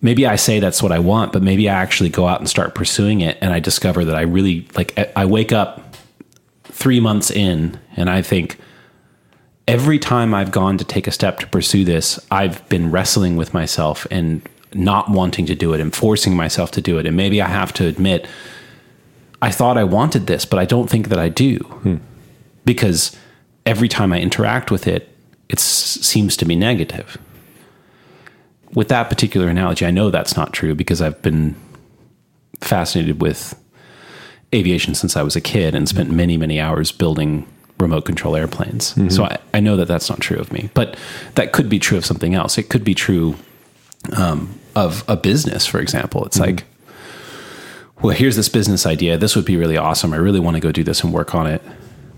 maybe I say that's what I want, but maybe I actually go out and start pursuing it, and I discover that I really like. I wake up three months in, and I think every time I've gone to take a step to pursue this, I've been wrestling with myself and not wanting to do it and forcing myself to do it. And maybe I have to admit, I thought I wanted this, but I don't think that I do. Hmm. Because every time I interact with it, it seems to be negative. With that particular analogy, I know that's not true because I've been fascinated with aviation since I was a kid and spent many, many hours building remote control airplanes. So I, I know that that's not true of me, but that could be true of something else. It could be true um, of a business, for example. It's like, well, here's this business idea. This would be really awesome. I really want to go do this and work on it.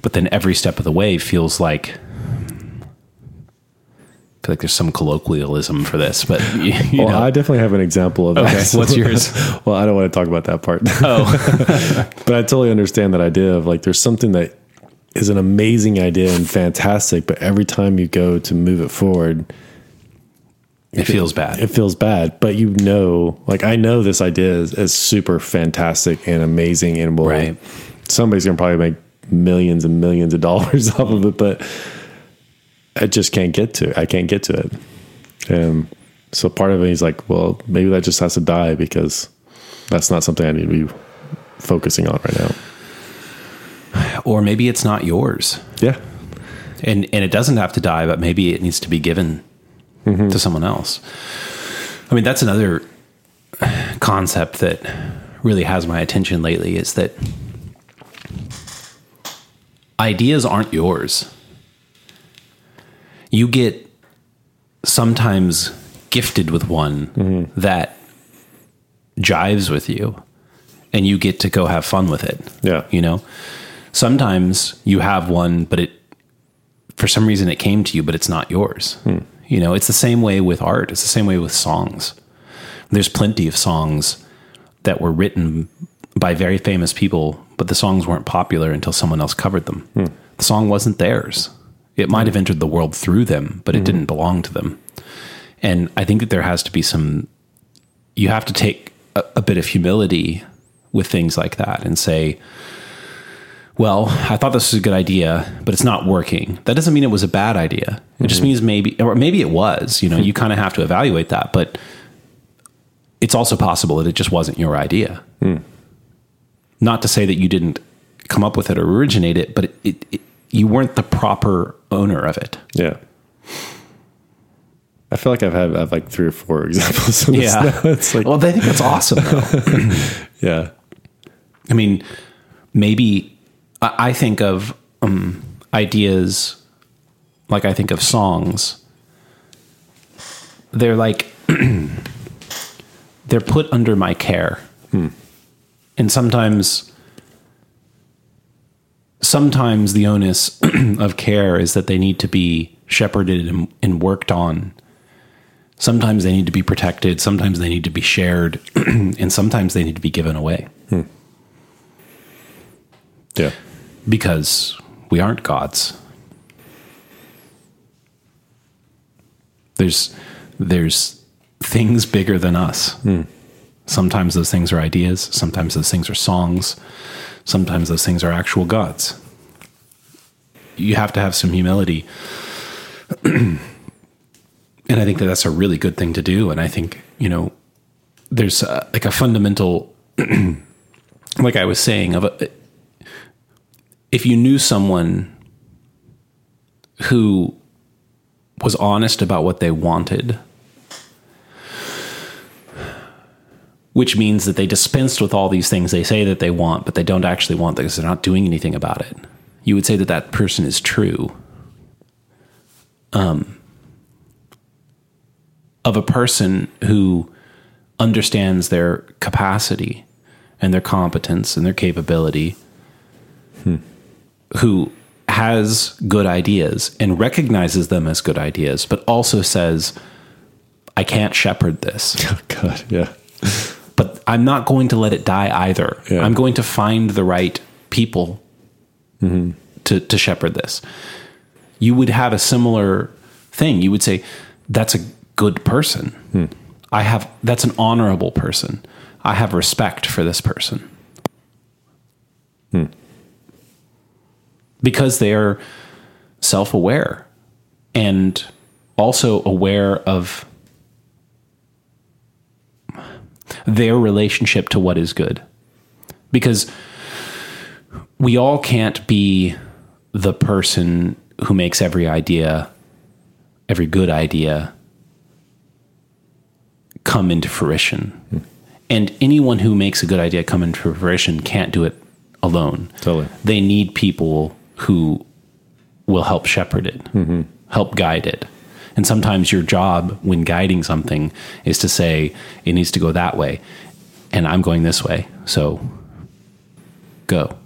But then every step of the way feels like, I feel like there's some colloquialism for this, but you, you Well, know. I definitely have an example of Okay, that. what's yours? well, I don't want to talk about that part. oh, but I totally understand that idea of like there's something that is an amazing idea and fantastic, but every time you go to move it forward, it feels bad. it feels bad. But you know, like I know this idea is, is super fantastic and amazing and will Right. somebody's gonna probably make millions and millions of dollars off of it, but I just can't get to it. I can't get to it. And so part of it is like, well, maybe that just has to die because that's not something I need to be focusing on right now. or maybe it's not yours. Yeah. and and it doesn't have to die, but maybe it needs to be given mm-hmm. to someone else. I mean, that's another concept that really has my attention lately is that ideas aren't yours. You get sometimes gifted with one mm-hmm. that jives with you and you get to go have fun with it. Yeah. You know, sometimes you have one, but it, for some reason, it came to you, but it's not yours. Hmm. You know, it's the same way with art. It's the same way with songs. There's plenty of songs that were written by very famous people, but the songs weren't popular until someone else covered them. Hmm. The song wasn't theirs. It might have mm. entered the world through them, but it mm-hmm. didn't belong to them. And I think that there has to be some, you have to take a, a bit of humility with things like that and say, well, I thought this was a good idea, but it's not working. That doesn't mean it was a bad idea. It just mm-hmm. means maybe, or maybe it was, you know, you kind of have to evaluate that, but it's also possible that it just wasn't your idea. Mm. Not to say that you didn't come up with it or originate it, but it, it, it, you weren't the proper owner of it. Yeah. I feel like I've had I've like three or four examples of this now. It's like well, I think that's awesome. Though. yeah. I mean, maybe I I think of um, ideas like I think of songs. They're like they're put under my care, and sometimes sometimes the onus of care is that they need to be shepherded and, and worked on. Sometimes they need to be protected. Sometimes they need to be shared, and sometimes they need to be given away hmm. Yeah. because we aren't gods. There's there's things bigger than us. Hmm. Sometimes those things are ideas, sometimes those things are songs, sometimes those things are actual gods. You have to have some humility. and I think that that's a really good thing to do and I think, you know, there's uh like a fundamental like I was saying of a, if you knew someone who was honest about what they wanted, which means that they dispensed with all these things they say that they want, but they don't actually want because they're not doing anything about it, you would say that that person is true. Um, of a person who understands their capacity and their competence and their capability who has good ideas and recognizes them as good ideas, but also says, I can't shepherd this, Oh God. Yeah. But I'm not going to let it die either. Yeah. I'm going to find the right people to, to shepherd this. You would have a similar thing. You would say, that's a good person. I have, that's an honorable person. I have respect for this person. because they're self aware and also aware of their relationship to what is good. Because we all can't be the person who makes every idea, every good idea, come into fruition. Hmm. And anyone who makes a good idea come into fruition can't do it alone Totally. they need people who will help shepherd it, mm-hmm. help guide it. And sometimes your job when guiding something is to say it needs to go that way, and I'm going this way. So go,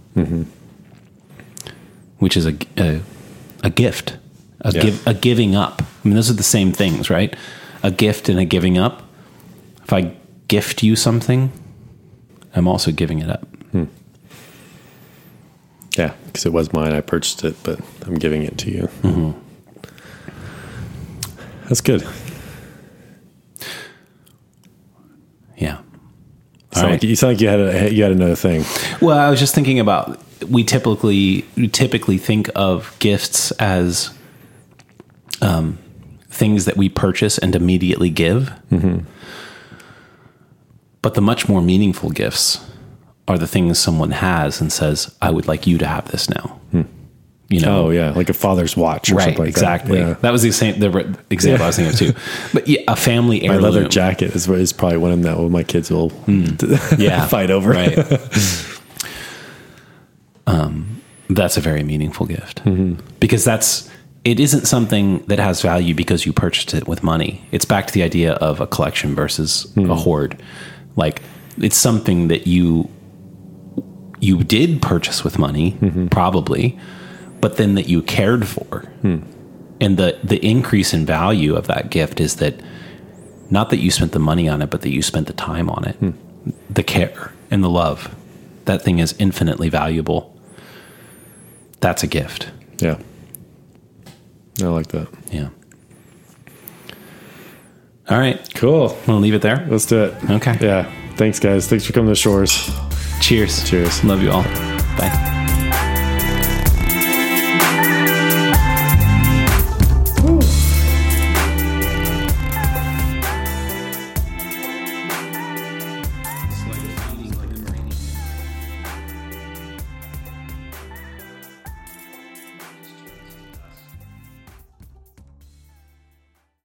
which is a a, a gift, a Yeah. give a giving up. I mean, those are the same things, right? A gift and a giving up. If I gift you something, I'm also giving it up. Yeah, because it was mine. I purchased it, but I'm giving it to you. Mm-hmm. That's good. Yeah. You sound, right. like, you sound like you had a, you had another thing. Well, I was just thinking about we typically we typically think of gifts as um, things that we purchase and immediately give. But the much more meaningful gifts are the things someone has and says, "I would like you to have this now." You know, Oh yeah, like a father's watch or right? something like exactly. that. Yeah. That was the same the example I was thinking of too. But yeah, a family heirloom. My leather jacket is, is probably one of that well, my kids will hmm. yeah, fight over. Right. um, that's a very meaningful gift mm-hmm. because that's it isn't something that has value because you purchased it with money. It's back to the idea of a collection versus hmm. a hoard. Like it's something that you you did purchase with money, mm-hmm. probably, but then that you cared for. Hmm. And the the increase in value of that gift is that not that you spent the money on it, but that you spent the time on it, hmm. the care and the love. That thing is infinitely valuable. That's a gift. Yeah. I like that. Yeah. All right. Cool. Want to leave it there? Let's do it. Okay. Yeah. Thanks, guys. Thanks for coming to shores. Cheers. Cheers. Love you all. Bye.